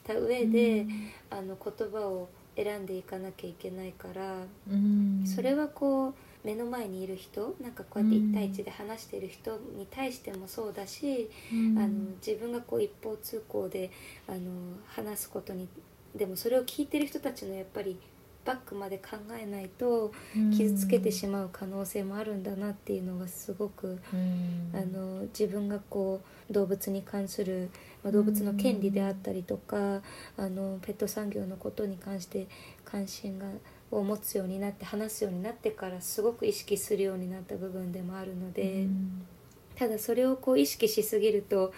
た上で、うん、あの言葉を選んでいかなきゃいけないから、うん、それはこう目の前にいる人なんかこうやって1対1で話している人に対してもそうだし、うん、あの自分がこう一方通行であの話すことにでもそれを聞いてる人たちのやっぱりバックまで考えないと傷つけてしまう可能性もあるんだなっていうのがすごく、あの自分がこう動物に関する、まあ、動物の権利であったりとか、あのペット産業のことに関して関心がを持つようになって話すようになってからすごく意識するようになった部分でもあるので、ただそれをこう意識しすぎると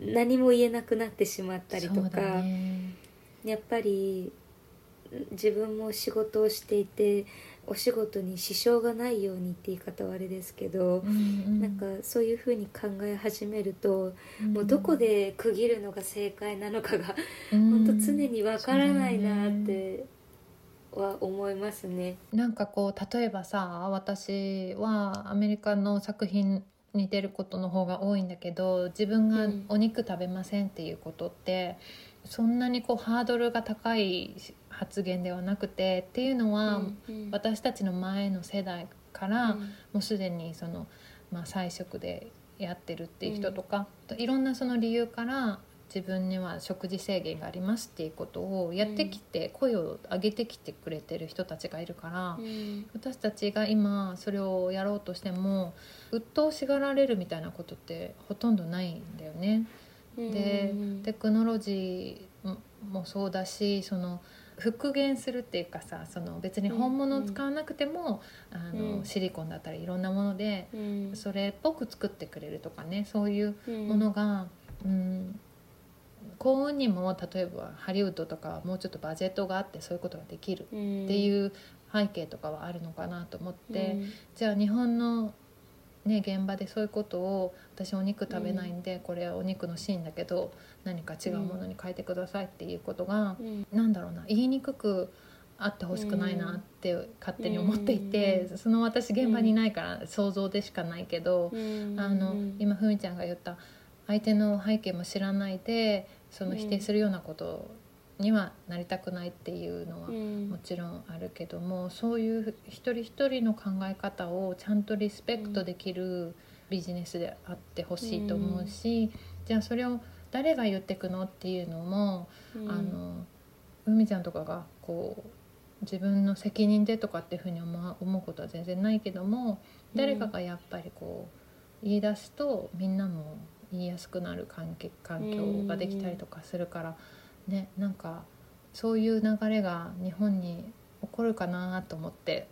何も言えなくなってしまったりとか、ね、やっぱり自分も仕事をしていてお仕事に支障がないようにって言い方はあれですけど、うんうん、なんかそういうふうに考え始めると、うん、もうどこで区切るのが正解なのかが、うん、本当常にわからないなっては思いますね。なんかこう例えばさ私はアメリカの作品似てることの方が多いんだけど自分がお肉食べませんっていうことって、うん、そんなにこうハードルが高い発言ではなくてっていうのは、うんうん、私たちの前の世代から、もうすでにその、まあ、菜食でやってるっていう人とか、いろんなその理由から自分には食事制限がありますっていうことをやってきて、声を上げてきてくれてる人たちがいるから、私たちが今それをやろうとしても鬱陶しがられるみたいなことってほとんどないんだよね。でテクノロジーもそうだしその復元するっていうかさその別に本物を使わなくても、うん、あの、うん、シリコンだったりいろんなもので、うん、それっぽく作ってくれるとかねそういうものが、うん幸運にも例えばハリウッドとかもうちょっとバジェットがあってそういうことができるっていう背景とかはあるのかなと思って、じゃあ日本のね、現場でそういうことを私お肉食べないんで、うん、これはお肉のシーンだけど何か違うものに変えてくださいっていうことが、うん、なんだろうな言いにくくあってほしくないなって勝手に思っていて、うん、その私現場にいないから想像でしかないけど、あの今ふみちゃんが言った相手の背景も知らないでその否定するようなことにはなりたくないっていうのはもちろんあるけども、うん、そういう一人一人の考え方をちゃんとリスペクトできるビジネスであってほしいと思うし、うん、じゃあそれを誰が言ってくのっていうのも、うん、あの海ちゃんとかがこう自分の責任でとかっていうふうに思うことは全然ないけども誰かがやっぱりこう言い出すとみんなも言いやすくなる環境ができたりとかするから。ねなんかそういう流れが日本に起こるかなと思って。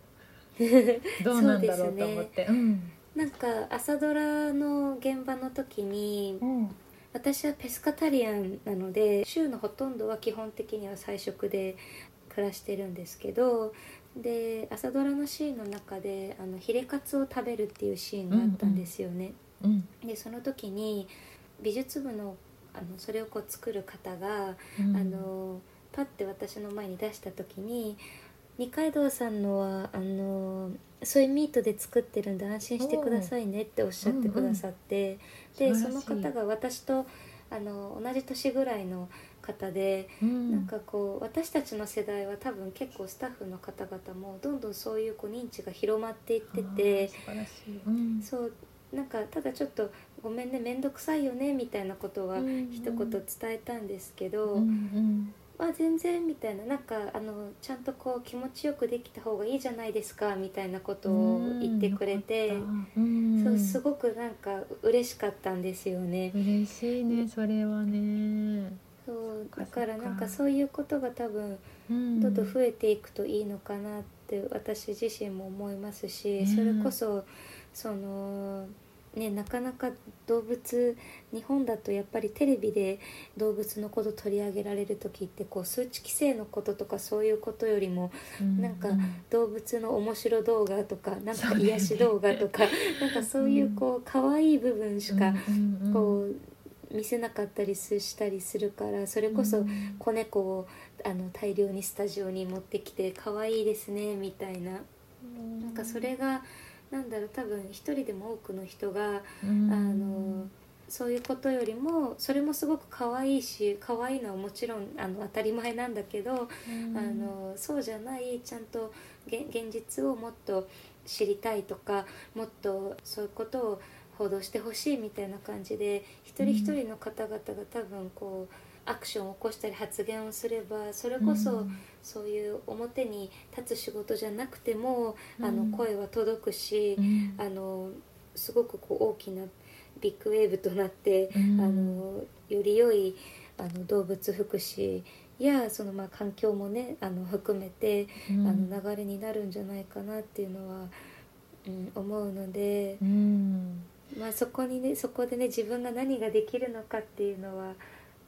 どうなんだろうと思って。ね。うん、なんか朝ドラの現場の時に、うん、私はペスカタリアンなので週のほとんどは基本的には菜食で暮らしてるんですけどで朝ドラのシーンの中であのヒレカツを食べるっていうシーンがあったんですよね。うん。うん、でその時に美術部のあのそれをこう作る方が、うん、あのパッて私の前に出した時に二階堂さんのはあのソイミートで作ってるんで安心してくださいねっておっしゃってくださって、うん。うん、でその方が私とあの同じ年ぐらいの方で、うん、なんかこう私たちの世代は多分結構スタッフの方々もどんどんそういうこう認知が広まっていってて、うん、そうなんかただちょっとごめんね面倒くさいよねみたいなことは一言伝えたんですけど、うんうん。あ全然みたいななんかあのちゃんとこう気持ちよくできた方がいいじゃないですかみたいなことを言ってくれて、そうすごくなんか嬉しかったんですよね。嬉しいねそれはね。そうだからなんかそういうことが多分どんどん増えていくといいのかなって私自身も思いますし、それこそその。ね、なかなか動物日本だとやっぱりテレビで動物のこと取り上げられる時ってこう数値規制のこととかそういうことよりも、うん、なんか動物の面白動画とかなんか 癒し動画とか、ね、なんかそういうこう可愛い部分しかこう見せなかったりしたりするからそれこそ子猫をあの大量にスタジオに持ってきて可愛いですねみたいな。なんかそれがなんだろう多分一人でも多くの人が、あのそういうことよりもそれもすごく可愛いし可愛いのはもちろんあの当たり前なんだけど、あのそうじゃないちゃんと現実をもっと知りたいとかもっとそういうことを報道してほしいみたいな感じで一人一人の方々が多分こアクションを起こしたり発言をすればそれこそそういう表に立つ仕事じゃなくても、うん。あの声は届くし、うん。あのすごくこう大きなビッグウェーブとなって、うん。あのより良いあの動物福祉やそのまあ環境もねあの含めて、うん。あの流れになるんじゃないかなっていうのは、うん、思うので、うん。まあ、そこにねそこでね自分が何ができるのかっていうのは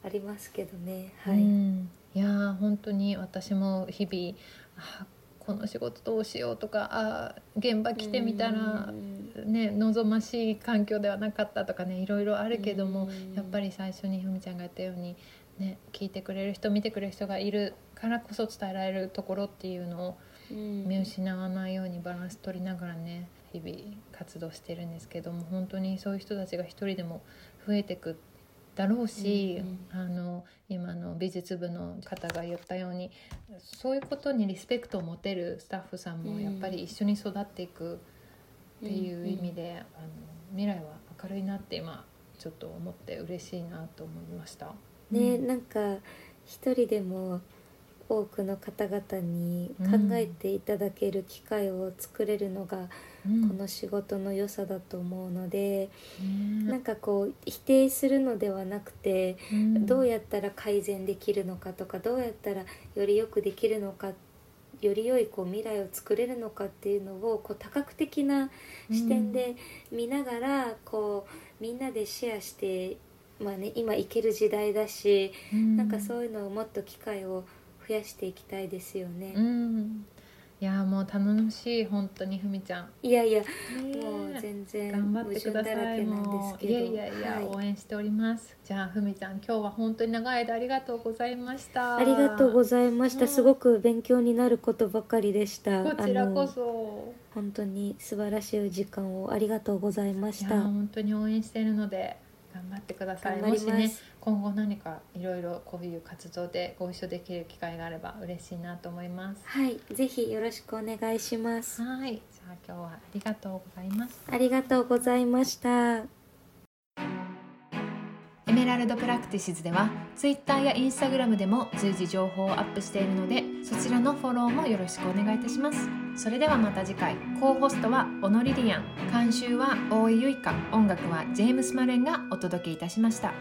ありますけどね。はい。うん。いやー本当に私も日々あこの仕事どうしようとかあ現場来てみたらうん。ね望ましい環境ではなかったとかねいろいろあるけどもうん。やっぱり最初にふみちゃんが言ったようにね聞いてくれる人見てくれる人がいるからこそ伝えられるところっていうのをうん。見失わないようにバランス取りながらね日々活動してるんですけども本当にそういう人たちが一人でも増えてくだろうし、うんあの今の美術部の方が言ったようにそういうことにリスペクトを持てるスタッフさんもやっぱり一緒に育っていくっていう意味で、あの未来は明るいなって今ちょっと思って嬉しいなと思いました。ね、うん。なんか一人でも多くの方々に考えていただける機会を作れるのがうん。この仕事の良さだと思うので、ねなんかこう否定するのではなくて、うん。どうやったら改善できるのかとかどうやったらよりよくできるのかより良いこう未来を作れるのかっていうのをこう多角的な視点で見ながら、こうみんなでシェアして、まあね、今いける時代だし、うん。なんかそういうのをもっと機会を増やしていきたいですよね。うん。いやもう頼もしい本当にふみちゃん、いやいやねもう全然頑張ってくださいもう。いやいやいや、はい。応援しております。じゃあふみちゃん今日は本当に長い間ありがとうございました。ありがとうございました、うん。すごく勉強になることばかりでした。こちらこそ。本当に素晴らしい時間をありがとうございました。本当に応援しているので頑張ってください。もしね今後何かいろいろこういう活動でご一緒できる機会があれば嬉しいなと思います。はいぜひよろしくお願いします。はいじゃあ今日はありがとうございます。ありがとうございました。 Emerald Practices では Twitter や Instagram でも随時情報をアップしているのでそちらのフォローもよろしくお願いいたしますそれではまた次回。 co-host はオノリリアン。監修は大井ゆいか音楽はジェームス・マレンがお届けいたしました。